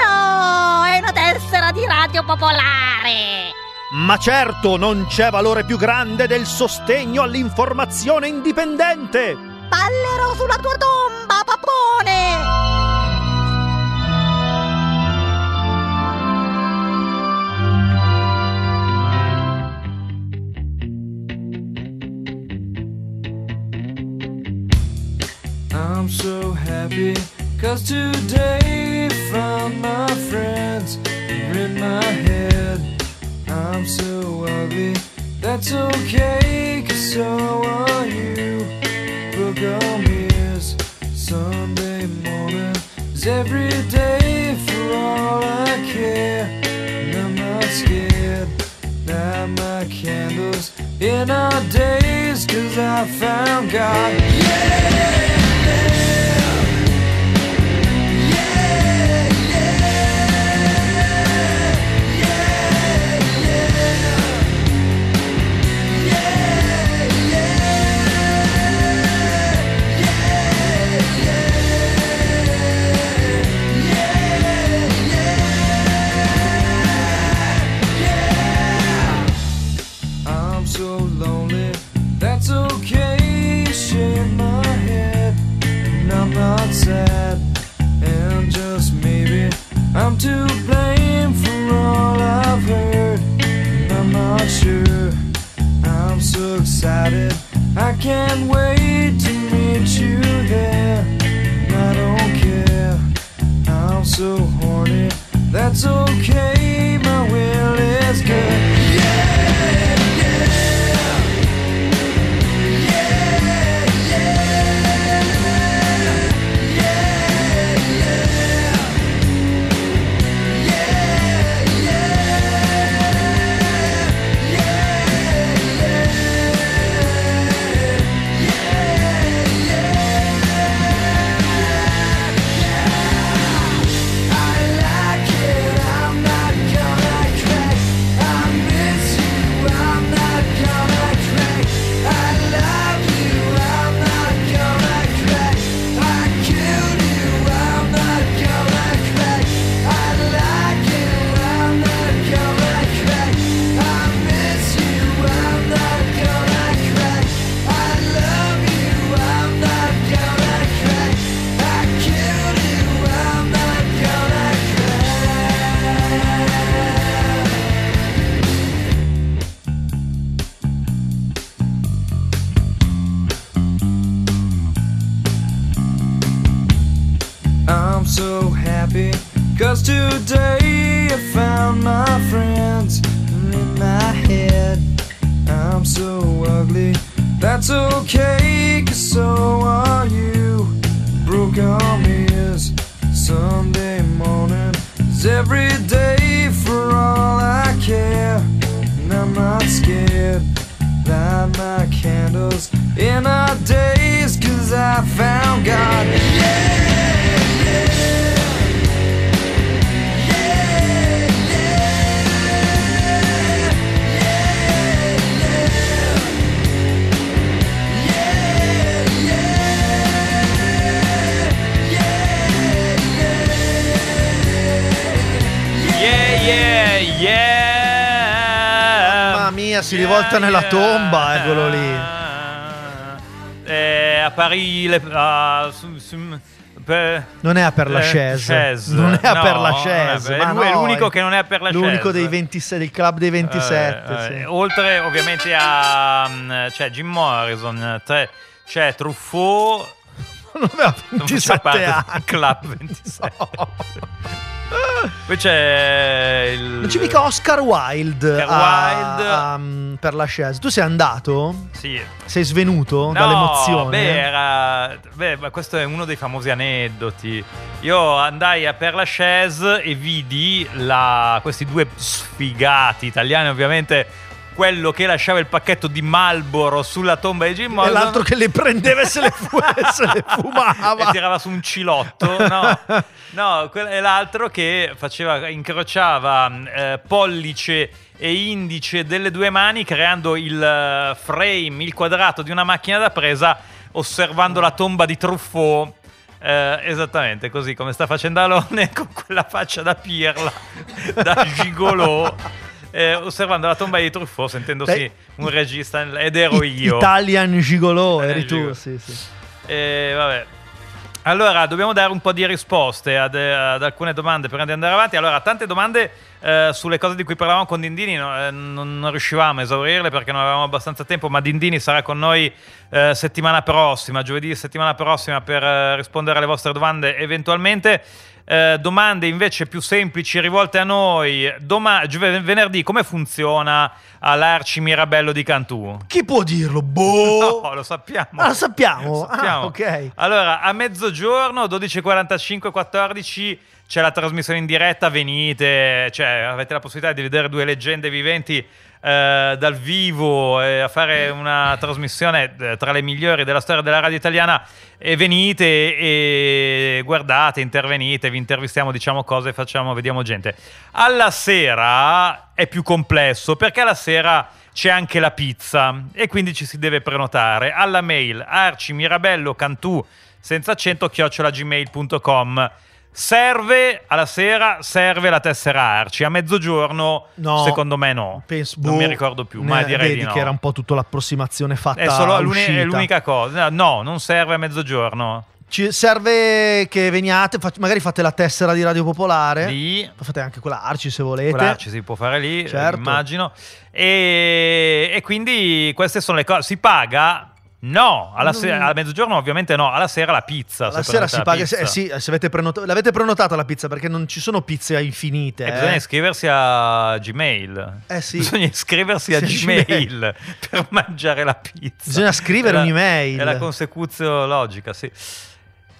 No, è una tessera di Radio Popolare! Ma certo, non c'è valore più grande del sostegno all'informazione indipendente. Ballerò sulla tua tomba, papone! I'm so happy cause today all my friends are in my head. I'm so ugly, that's okay, cause so are you. Book on mirrors, Sunday morning is every day for all I care. And I'm not scared, light my candles in our days, cause I found God. Yeah! To blame for all I've heard. I'm not sure. I'm so excited. I can't wait to meet you mia, si rivolta nella tomba, eccolo lì. Eh, a Parigi, le- a- su- su- per- Non è a per la eh, chaise. Non è a No, per la non è chaise. è no, l'unico che non è a per la L'unico dei 26, del club dei 27. Eh, sì. eh, Oltre ovviamente a c'è Jim Morrison, tre- c'è Truffaut. *laughs* Non aveva non faccia 27 parte del anni. Club 27. *laughs* Poi c'è il... Non c'è mica Oscar Wilde, Oscar a- Wilde. a- mm, per la chaise. Tu sei andato? Sì. Sei svenuto No, dall'emozione? Beh, era... beh, questo è uno dei famosi aneddoti. Io andai a Per Lachaise e vidi la... questi due sfigati italiani, ovviamente quello che lasciava il pacchetto di Malboro sulla tomba di Jim E Morrison l'altro che le prendeva e se le, fu- *laughs* e se le e fumava. tirava su un cilotto, no, no, que- e l'altro che faceva, incrociava eh, pollice e indice delle due mani creando il eh, frame, il quadrato di una macchina da presa osservando la tomba di Truffaut. Eh, esattamente così come sta facendo Alone *laughs* con quella faccia da pirla da gigolò *laughs* eh, osservando la tomba di Truffaut sentendosi Beh, un regista ed ero I- io Italian Gigolo, eri tu. Sì, sì. eh, vabbè. Allora, dobbiamo dare un po' di risposte ad, ad alcune domande prima di andare avanti. Allora, tante domande eh, sulle cose di cui parlavamo con Dindini no, eh, non, non riuscivamo a esaurirle perché non avevamo abbastanza tempo, ma Dindini sarà con noi eh, settimana prossima, giovedì settimana prossima per eh, rispondere alle vostre domande eventualmente. Eh, domande invece più semplici rivolte a noi. Doma- venerdì, come funziona all'Arci Mirabello di Cantù? Chi può dirlo? Boh. *laughs* No, lo sappiamo. Ah, lo sappiamo. *laughs* Lo sappiamo. Ah, ok. Allora, a mezzogiorno, 12.45, 14, c'è la trasmissione in diretta, venite, cioè avete la possibilità di vedere due leggende viventi eh, dal vivo e a fare una trasmissione eh, tra le migliori della storia della radio italiana e venite e guardate, intervenite, vi intervistiamo, diciamo cose, facciamo, vediamo gente. Alla sera è più complesso perché alla sera c'è anche la pizza e quindi ci si deve prenotare alla mail arci mirabello cantù senza accento chiocciolagmail.com serve alla sera serve la tessera arci a mezzogiorno No. secondo me no Penso- non boh, mi ricordo più ma direi di no che era un po' tutta l'approssimazione fatta è solo l'uni- uscita. è l'unica cosa no non serve a mezzogiorno Ci serve che veniate, magari fate la tessera di Radio Popolare. Lì. Fate anche quella Arci se volete. Quella ci si può fare lì, Certo. immagino. E, e quindi queste sono le cose. Si paga? No, alla Mm. sera- a mezzogiorno ovviamente no, alla sera la pizza. La se sera si paga, eh, sì, se avete prenota- l'avete prenotata la pizza perché non ci sono pizze infinite. E eh. bisogna iscriversi a Gmail. Eh sì. Bisogna iscriversi a Sì, Gmail per mangiare la pizza. Bisogna scrivere È la- un'email. È la consecuzio logica, sì.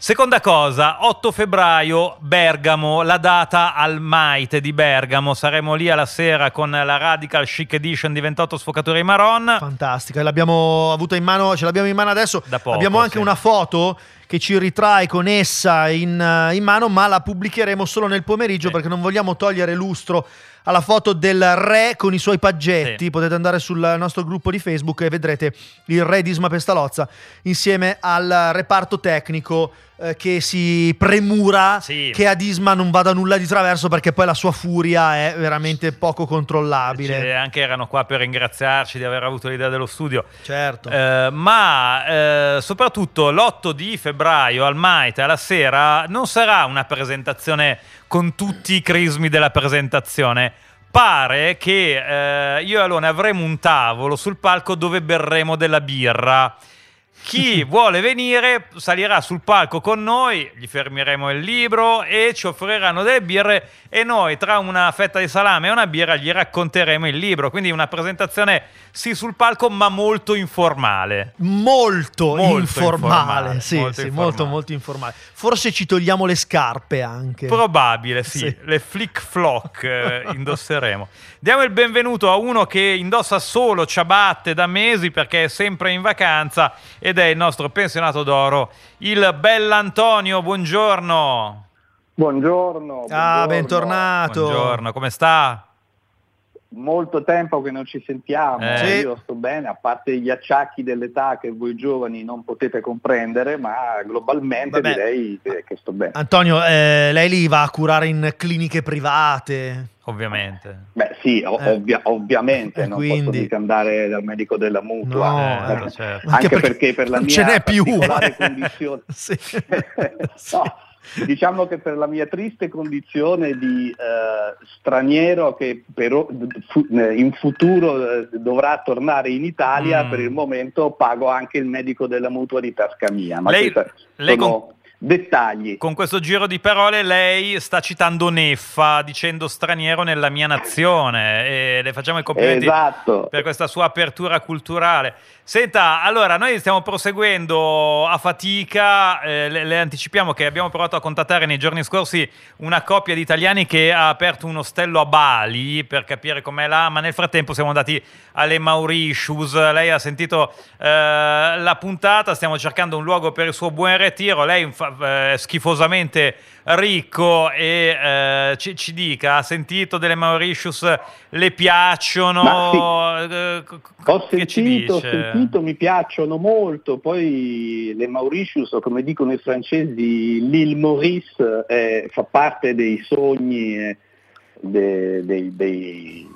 Seconda cosa, 8 febbraio, Bergamo, la data al Maite di Bergamo. Saremo lì alla sera con la Radical Chic Edition di 28 sfocature Maron. Fantastica, l'abbiamo avuta in mano, ce l'abbiamo in mano adesso. Da poco, Abbiamo anche sì. una foto che ci ritrae con essa in, eh, in mano, ma la pubblicheremo solo nel pomeriggio perché non vogliamo togliere lustro alla foto del re con i suoi paggetti. Sì. Potete andare sul nostro gruppo di Facebook e vedrete il re di Isma Pestalozza insieme al reparto tecnico eh, che si premura Sì. che ad Isma non vada nulla di traverso perché poi la sua furia è veramente poco controllabile. Cioè, anche erano qua per ringraziarci di aver avuto l'idea dello studio. Certo. Eh, ma eh, soprattutto l'8 di febbraio al Maite alla sera non sarà una presentazione con tutti i crismi della presentazione. Pare che eh, io e Alone avremo un tavolo sul palco dove berremo della birra. Chi *laughs* vuole venire salirà sul palco con noi, gli fermeremo il libro e ci offriranno delle birre e noi tra una fetta di salame e una birra gli racconteremo il libro. Quindi una presentazione sì sul palco ma molto informale. Molto, Molto informale, informale, sì, molto sì, informale. molto, molto informale. Forse ci togliamo le scarpe anche. Probabile, sì. Sì. Le flick flock eh, *laughs* indosseremo. Diamo il benvenuto a uno che indossa solo ciabatte da mesi perché è sempre in vacanza ed è il nostro pensionato d'oro, il bell'Antonio. Buongiorno. Buongiorno. Ah, buongiorno. bentornato. Buongiorno, come sta? Molto tempo che non ci sentiamo, Eh. Sì. io sto bene, a parte gli acciacchi dell'età che voi giovani non potete comprendere, ma globalmente Vabbè. direi che, sto bene. Antonio, eh, lei li va a curare in cliniche private. Ovviamente. Beh sì, o- Eh. ovvia- ovviamente Eh, non quindi- posso mica andare dal medico della mutua, No, Eh, eh, certo. anche, perché, perché per la non mia ce n'è più. condizione *laughs* Sì. *laughs* No, diciamo che per la mia triste condizione di eh, straniero che per- eh, in futuro eh, dovrà tornare in Italia, Mm. per il momento pago anche il medico della mutua di tasca mia. Ma Lei- questi lei sono dettagli. Con questo giro di parole lei sta citando Neffa dicendo straniero nella mia nazione e le facciamo i complimenti Esatto. per questa sua apertura culturale. Senta, allora noi stiamo proseguendo a fatica, eh, le, le anticipiamo che abbiamo provato a contattare nei giorni scorsi una coppia di italiani che ha aperto un ostello a Bali per capire com'è là, ma nel frattempo siamo andati alle Mauritius, lei ha sentito eh, la puntata, stiamo cercando un luogo per il suo buon ritiro, lei infa- eh, schifosamente ricco e eh, ci, ci dica, ha sentito delle Mauritius, le piacciono? Ma Eh, Ho sentito, ho sentito, mi piacciono molto, poi le Mauritius, o come dicono i francesi, l'île Maurice eh, fa parte dei sogni eh, de- dei, dei-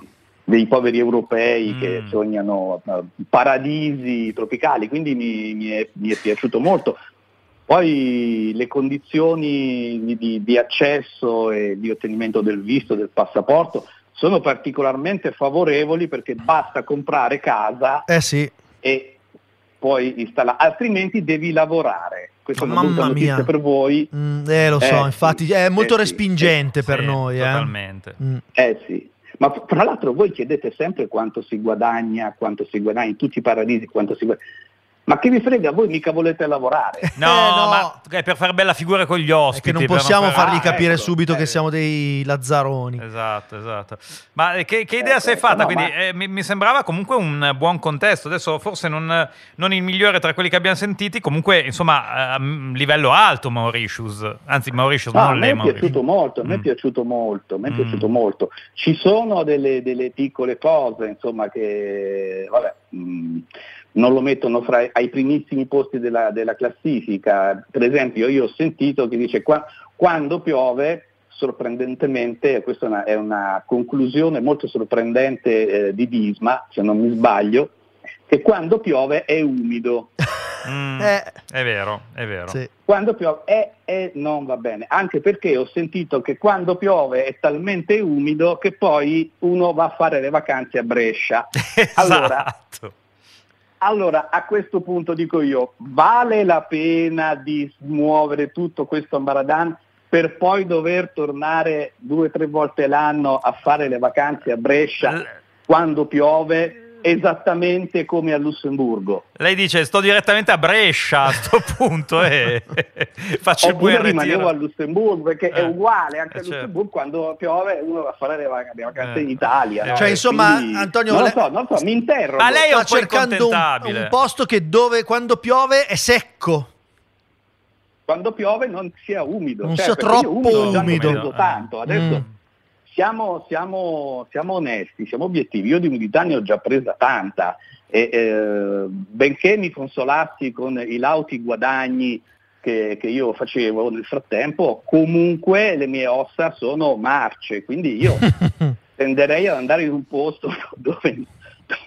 dei poveri europei Mm. che sognano paradisi tropicali, quindi mi, mi è, mi è piaciuto molto. Poi le condizioni di, di- di accesso e di ottenimento del visto, del passaporto, sono particolarmente favorevoli perché basta comprare casa Eh sì. e poi installare, altrimenti devi lavorare. Questa è una brutta Mamma notizia mia. per voi. Mm, eh, lo so, Eh, infatti sì, è molto eh, sì, respingente per sì, noi. eh. Totalmente. Mm. Eh sì, ma tra l'altro voi chiedete sempre quanto si guadagna, quanto si guadagna in tutti i paradisi, quanto si guadagna. Ma che vi frega, voi mica volete lavorare. *laughs* No, ma è per fare bella figura con gli ospiti. Che non possiamo fare- fargli Ah, capire ecco. subito che siamo dei lazzaroni. Esatto, esatto. Ma eh, che, che idea sei fatta? no, Quindi ma- eh, mi, mi sembrava comunque un buon contesto. Adesso forse non, non il migliore tra quelli che abbiamo sentiti, comunque insomma a mm, livello alto Mauritius. Anzi Mauritius, No, a non me le è Mauritius. piaciuto molto, a me è Mm. piaciuto molto, a me è piaciuto molto. Ci sono delle, delle piccole cose, insomma, che vabbè, mh, non lo mettono fra ai primissimi posti della, della classifica. Per esempio, io ho sentito che dice qua- quando piove, sorprendentemente, questa è una, è una conclusione molto sorprendente eh, di Disma, se non mi sbaglio, che quando piove è umido. *laughs* Mm, Eh. È vero, è vero. Quando piove è e non va bene, anche perché ho sentito che quando piove è talmente umido che poi uno va a fare le vacanze a Brescia. *laughs* Esatto. allora, a questo punto dico io, vale la pena di smuovere tutto questo ambaradan per poi dover tornare due o tre volte l'anno a fare le vacanze a Brescia quando piove, esattamente come a Lussemburgo? Lei dice sto direttamente a Brescia a sto *laughs* punto e *laughs* faccio il Oppure buon rimanevo a Lussemburgo perché è Eh, uguale anche a certo. Lussemburgo quando piove uno va a fare le vac- le vacanze Eh. in Italia no? Cioè, E insomma, quindi- Antonio, non lo so, non lo so, mi interrogo Ma lei è Sta cercando un, un posto che dove quando piove è secco. quando piove non sia umido Non cioè, sia troppo umido umido. tanto adesso Mm. Siamo, siamo- siamo onesti siamo obiettivi. Io di umidità ne ho già presa tanta e eh, benché mi consolassi con i lauti guadagni che, che io facevo nel frattempo comunque le mie ossa sono marce quindi io *laughs* tenderei ad andare in un posto *laughs* dove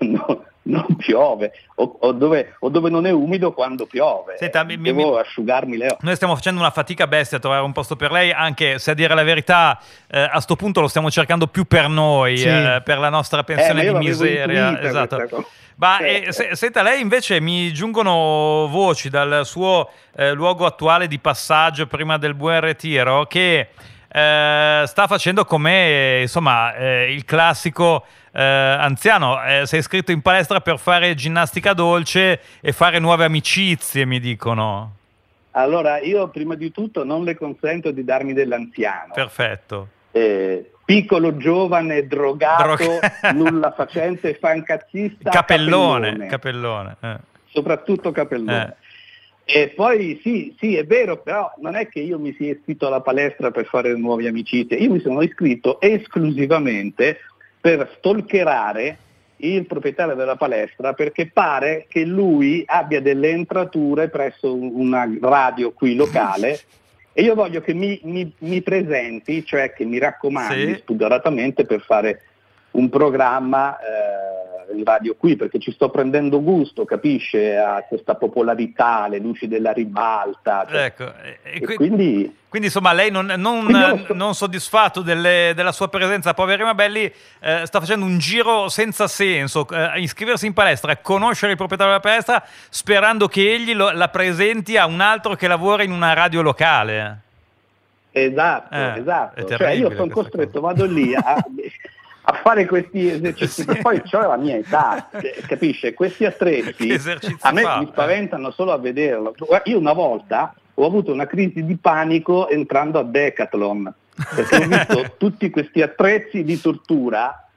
non, non piove o, o dove, o dove non è umido quando piove. Senta, mi- Devo mi- asciugarmi le. Noi stiamo facendo una fatica bestia a trovare un posto per lei, anche se a dire la verità, eh, a sto punto lo stiamo cercando più per noi, Sì. eh, per la nostra Eh, pensione io di miseria. Esatto. Ma Eh, eh, se- senta, lei invece mi giungono voci dal suo eh, luogo attuale di passaggio prima del buon ritiro che eh, sta facendo come insomma eh, il classico eh, anziano. Eh, sei iscritto in palestra per fare ginnastica dolce e fare nuove amicizie, mi dicono. Allora, io prima di tutto non le consento di darmi dell'anziano. Perfetto. Eh, piccolo, giovane, drogato, Drog- *laughs* nulla facente, fancazzista, Capellone, capellone. eh. soprattutto capellone. E poi sì, sì, è vero, però non è che io mi sia iscritto alla palestra per fare nuove amicizie, io mi sono iscritto esclusivamente per stalkerare il proprietario della palestra perché pare che lui abbia delle entrature presso un- una radio qui locale e io voglio che mi, mi- mi presenti, cioè che mi raccomandi Sì. spudoratamente per fare un programma eh, radio qui perché ci sto prendendo gusto, capisce, a questa popolarità, alle luci della ribalta. cioè, Ecco, e- e qui- quindi Quindi insomma lei non, non- sto- non soddisfatto delle- della sua presenza a Poveri Mabelli eh, sta facendo un giro senza senso, eh, iscriversi in palestra, conoscere il proprietario della palestra sperando che egli lo- la presenti a un altro che lavora in una radio locale. Esatto, Eh, esatto. Cioè io sono costretto, vado lì a, *laughs* *laughs* a fare questi *laughs* esercizi, che poi c'ho la mia età, capisce? Questi attrezzi a me fa? mi spaventano solo a vederlo. Io una volta ho avuto una crisi di panico entrando a Decathlon, perché ho *laughs* visto tutti questi attrezzi di tortura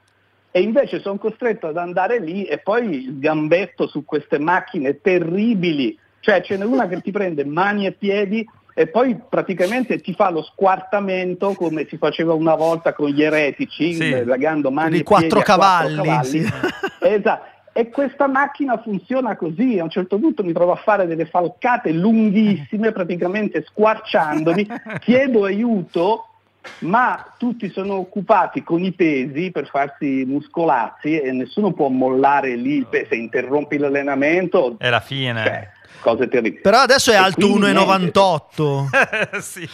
e invece sono costretto ad andare lì e poi sgambetto su queste macchine terribili, cioè ce n'è una che ti prende mani e piedi e poi praticamente ti fa lo squartamento come si faceva una volta con gli eretici, Sì. eh, legando mani Di quattro a quattro cavalli, cavalli. sì. Esatto. E questa macchina funziona così, a un certo punto mi trovo a fare delle falcate lunghissime, praticamente squarciandomi, *laughs* chiedo aiuto, ma tutti sono occupati con i pesi per farsi muscolazzi e nessuno può mollare lì il peso, se interrompi l'allenamento È la fine. Cioè, cose terribili. Però adesso è E alto quindi niente. 1,98. *laughs* sì.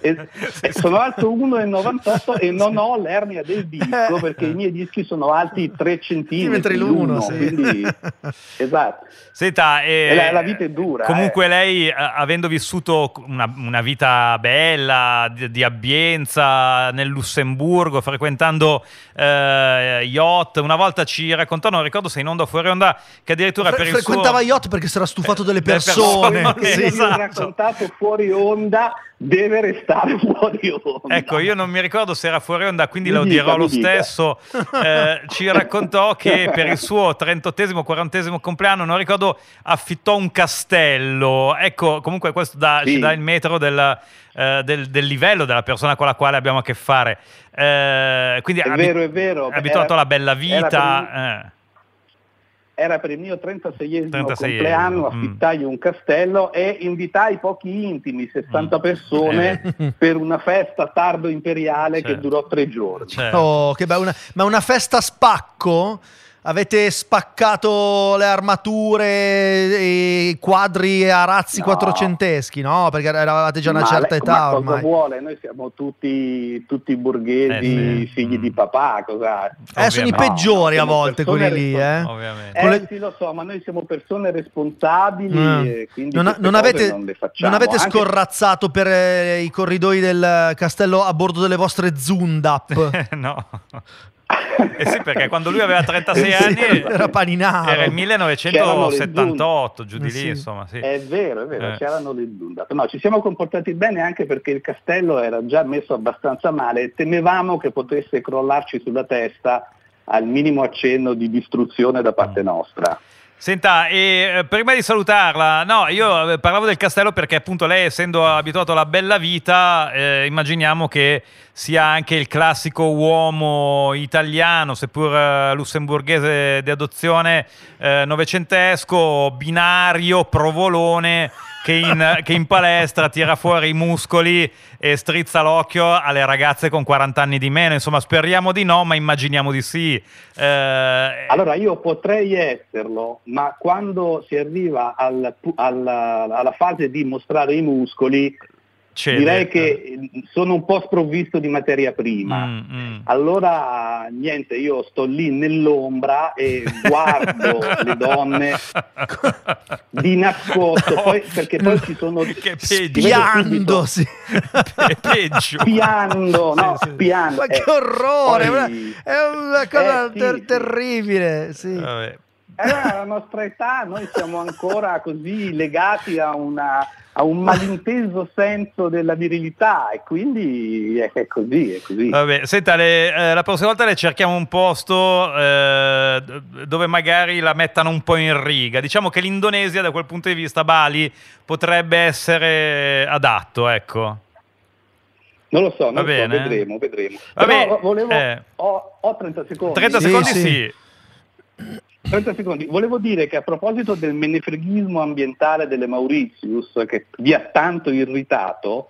E- e sono alto 1,98 e non ho l'ernia del disco perché i miei dischi sono alti 3 centimetri l'uno, l'uno, sì. quindi *laughs* esatto. Senta, eh, la- la vita è dura, Comunque eh. lei, eh, avendo vissuto una, una vita bella, di, di abbienza nel Lussemburgo, frequentando eh, yacht, una volta ci raccontò, non ricordo se in onda o fuori onda, che addirittura Fre- per il frequentava suo... yacht perché si era stufato delle delle persone. persone, che esatto. raccontato fuori onda deve restare *laughs* fuori onda. Ecco, io non mi ricordo se era fuori onda, quindi Mi lo dica, dirò lo dica. stesso. *laughs* Eh, ci raccontò che per il suo 38esimo, 40esimo compleanno, non ricordo, affittò un castello. Ecco, comunque questo dà- Sì. ci dà il metro del, eh, del- del livello della persona con la quale abbiamo a che fare. Eh, quindi È abi- vero, è vero. è abituato Era- alla bella vita. Era per il mio 36esimo 36esimo, compleanno, mm. affittai un castello e invitai pochi intimi, 60 Mm. persone, Eh. *laughs* per una festa tardo imperiale che Certo. durò tre giorni. Certo. Oh, che bello. Una- ma una festa a spacco? Avete spaccato le armature e i quadri a razzi No. quattrocenteschi, no? Perché eravate già una Ma certa lei- età ma cosa ormai. vuole? Noi siamo tutti, tutti borghesi, Eh, sì. figli Mm. di papà, cosa? Eh, sono i peggiori a siamo volte quelli lì, eh. Ovviamente. Eh le- sì, lo so, ma noi siamo persone responsabili Mm. e quindi Non, non avete, non le facciamo. non avete Anche- scorrazzato per eh, i corridoi del castello a bordo delle vostre Zundap? *laughs* no. Eh sì, perché quando lui aveva 36 Sì, anni era paninaro. era il C'erano le 1978, giù di Eh lì, sì. insomma, sì. È vero, è vero, Eh. c'erano le Zundap. No, ci siamo comportati bene anche perché il castello era già messo abbastanza male e temevamo che potesse crollarci sulla testa al minimo accenno di distruzione da Mm. parte nostra. Senta, e eh, prima di salutarla, no, io eh, parlavo del castello perché appunto lei essendo abituato alla bella vita, eh, immaginiamo che sia anche il classico uomo italiano, seppur eh, lussemburghese di adozione, eh, novecentesco, binario, provolone, che in, che in palestra tira fuori i muscoli e strizza l'occhio alle ragazze con 40 anni di meno. Insomma, speriamo di no, ma immaginiamo di sì. Eh, Allora io potrei esserlo, ma quando si arriva al alla, alla fase di mostrare i muscoli, cede. direi che eh, sono un po' sprovvisto di materia prima. Mm, mm. Allora, niente, io sto lì nell'ombra e guardo *laughs* le donne di nascosto, poi- perché poi ci sono... *laughs* Che Spiando, sì. *laughs* Pe- peggio. Spiando, no, Sì, sì. spiando. Ma che eh, orrore! poi- È una cosa Eh, sì, ter- sì. terribile. Sì. Vabbè. Eh, alla nostra età noi siamo ancora così legati a, una- a un malinteso senso della virilità e quindi è, è così, è così. Vabbè, senta, le- eh, la prossima volta le cerchiamo un posto eh, dove magari la mettano un po' in riga. Diciamo che l'Indonesia, da quel punto di vista, Bali potrebbe essere adatto, ecco. Non lo so, non Va lo so, vedremo, vedremo. Vabbè, volevo, eh. ho, ho 30 secondi. 30 Sì, secondi sì. sì. 30 secondi. Volevo dire che a proposito del menefreghismo ambientale delle Mauritius, che vi ha tanto irritato,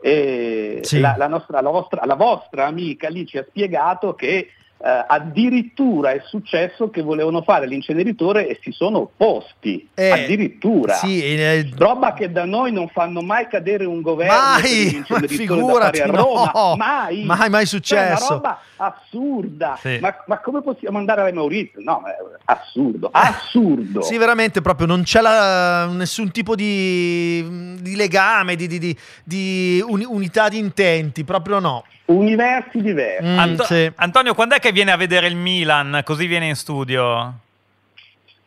eh, Sì. la, la nostra- la vostra, la vostra amica lì ci ha spiegato che eh, addirittura è successo che volevano fare l'inceneritore e si sono opposti. Eh, addirittura. Sì, eh, Roba che da noi non fanno mai cadere un governo mai, *laughs* figurati, fare a Roma. no, mai, mai, mai Cioè, successo. una roba assurda. Sì. Ma, ma come possiamo andare alle Maurizio? No, ma è assurdo, assurdo. Sì, veramente, proprio non c'è la- nessun tipo di, di legame, di, di- di- di uni- unità di intenti, proprio no. Universi diversi. Mm, Anto- sì. Antonio, quando è che viene a vedere il Milan? Così viene in studio?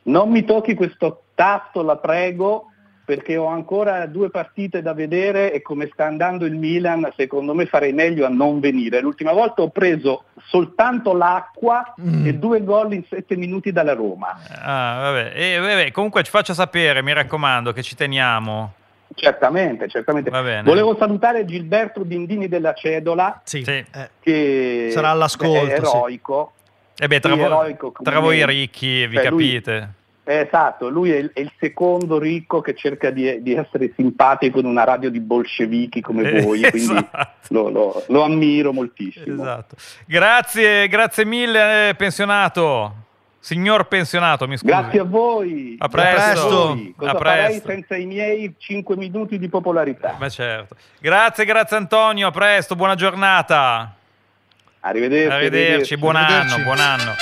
Non mi tocchi questo tasto, la prego, perché ho ancora due partite da vedere e come sta andando il Milan, secondo me farei meglio a non venire. L'ultima volta ho preso soltanto l'acqua Mm. e due gol in sette minuti dalla Roma. Ah, vabbè. E, vabbè, Comunque ci faccia sapere, mi raccomando, che ci teniamo. Certamente, certamente. Va bene. Volevo salutare Gilberto Dindini della Cedola, Sì. Sì. Eh, che Sarà all'ascolto, è eroico. E beh, tra, Sì, eroico tra voi ricchi, vi Cioè, lui- capite? Eh, Esatto, lui è il, è il secondo ricco che cerca di, di essere simpatico in una radio di bolscevichi come Eh, voi, quindi esatto. lo, lo- lo ammiro moltissimo. Esatto. Grazie, grazie mille, eh, pensionato. Signor pensionato, mi scusi. Grazie a voi. A presto. Voi. Cosa A farei presto. senza i miei 5 minuti di popolarità? Ma certo. Grazie, grazie Antonio, a presto, buona giornata. Arrivederci. Arrivederci, buon Arrivederci. anno, buon anno.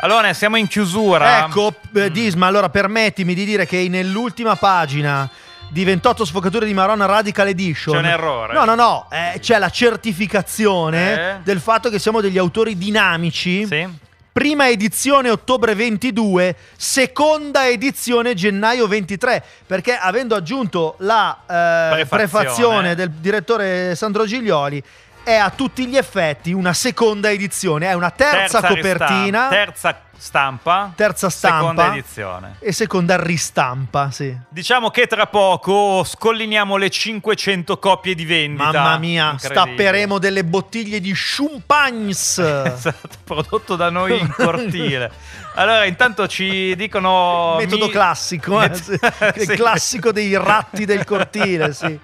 Allora, siamo in chiusura. Ecco, eh, Disma, allora permettimi di dire che nell'ultima pagina di 28 sfocature di Maronna Radical Edition C'è un errore. No, no, no, eh, c'è la certificazione Eh? del fatto che siamo degli autori dinamici. Sì. Prima edizione ottobre 22, seconda edizione gennaio 23, perché avendo aggiunto la eh, Prefazione. prefazione del direttore Sandro Giglioli è a tutti gli effetti una seconda edizione, è una terza, copertina, ristampa, terza stampa, terza stampa seconda edizione. e seconda ristampa, sì. Diciamo che tra poco scolliniamo le 500 copie di vendita. Mamma mia, stapperemo delle bottiglie di champagnes. *laughs* Esatto, prodotto da noi in cortile. Allora, intanto ci dicono. *laughs* Metodo mi- classico, eh, Met- sì. *laughs* Sì. il classico dei ratti del cortile, sì.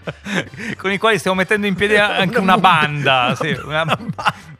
Con i quali stiamo mettendo in piedi anche una banda, sì, una,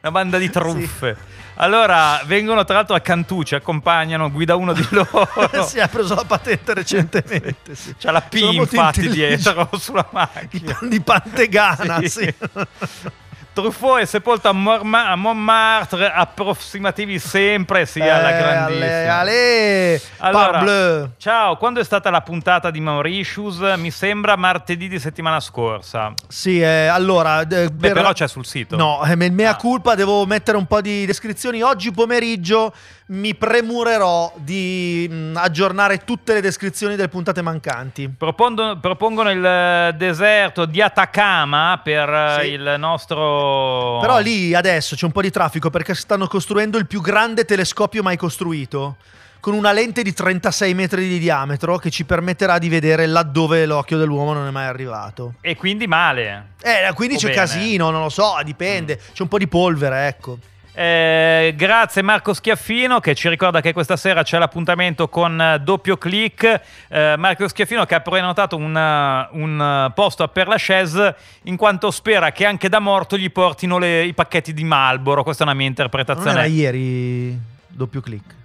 una banda di truffe. Allora, vengono tra l'altro a Cantù, ci accompagnano, guida uno di *laughs* loro. si è preso la patente recentemente. Sì. C'ha la P infatti dietro sulla macchina. Di Pantegana, Sì. sì. *laughs* Truffaut è sepolto a, Morma- a Montmartre, approssimativi sempre, sì, alla Eh, grandissima. ale, ale, Allora, parbleu. ciao, quando è stata la puntata di Mauritius? Mi sembra martedì di settimana scorsa. Sì, eh, allora... eh, Beh, per- però c'è sul sito. No, eh, me- mea culpa, devo mettere un po' di descrizioni. Oggi pomeriggio mi premurerò di mh, aggiornare tutte le descrizioni delle puntate mancanti. Propondo- propongono il eh, deserto di Atacama per eh, Sì. il nostro... Però lì adesso c'è un po' di traffico perché stanno costruendo il più grande telescopio mai costruito. Con una lente di 36 metri di diametro che ci permetterà di vedere laddove l'occhio dell'uomo non è mai arrivato. E quindi male. Eh, quindi O c'è bene. casino, non lo so, dipende. C'è un po' di polvere, ecco. Eh, grazie Marco Schiaffino che ci ricorda che questa sera c'è l'appuntamento con eh, doppio click. Eh, Marco Schiaffino che ha prenotato un, eh, un, eh, posto per la chaise in quanto spera che anche da morto gli portino le- i pacchetti di Malboro. Questa è una mia Non interpretazione. era ieri doppio click.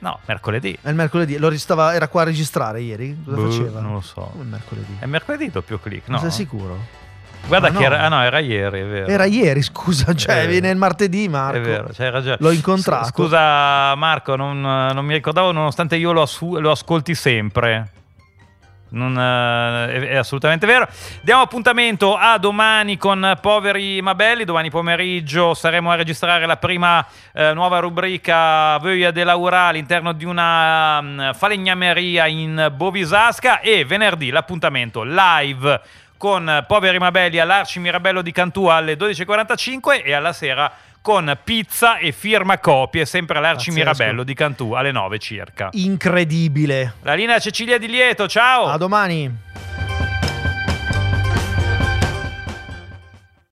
No, mercoledì. È il mercoledì. Lo ristava, era qua a registrare ieri? Cosa Boh, faceva? non lo so. Come il mercoledì? È mercoledì doppio click, no? Non sei sicuro? Guarda Ah, che no. era, ah, no, era ieri, è vero. Era ieri, scusa, cioè viene il martedì, Marco. È vero, c'hai ragione. L'ho incontrato. S- Scusa Marco, non, non mi ricordavo nonostante io lo, assu- lo ascolti sempre. Non, eh, è, è assolutamente vero. Diamo appuntamento a domani con Poveri Mabelli. Domani pomeriggio saremo a registrare la prima eh, nuova rubrica Voglia de Laura all'interno di una mm, falegnameria in Bovisasca. E venerdì l'appuntamento live con Poveri Mabelli all'Arci Mirabello di Cantù alle 12.45 e alla sera con pizza e firma copie, sempre all'Arci. Mirabello di Cantù alle 9 circa. Incredibile. La linea Cecilia Di Lieto, ciao! A domani.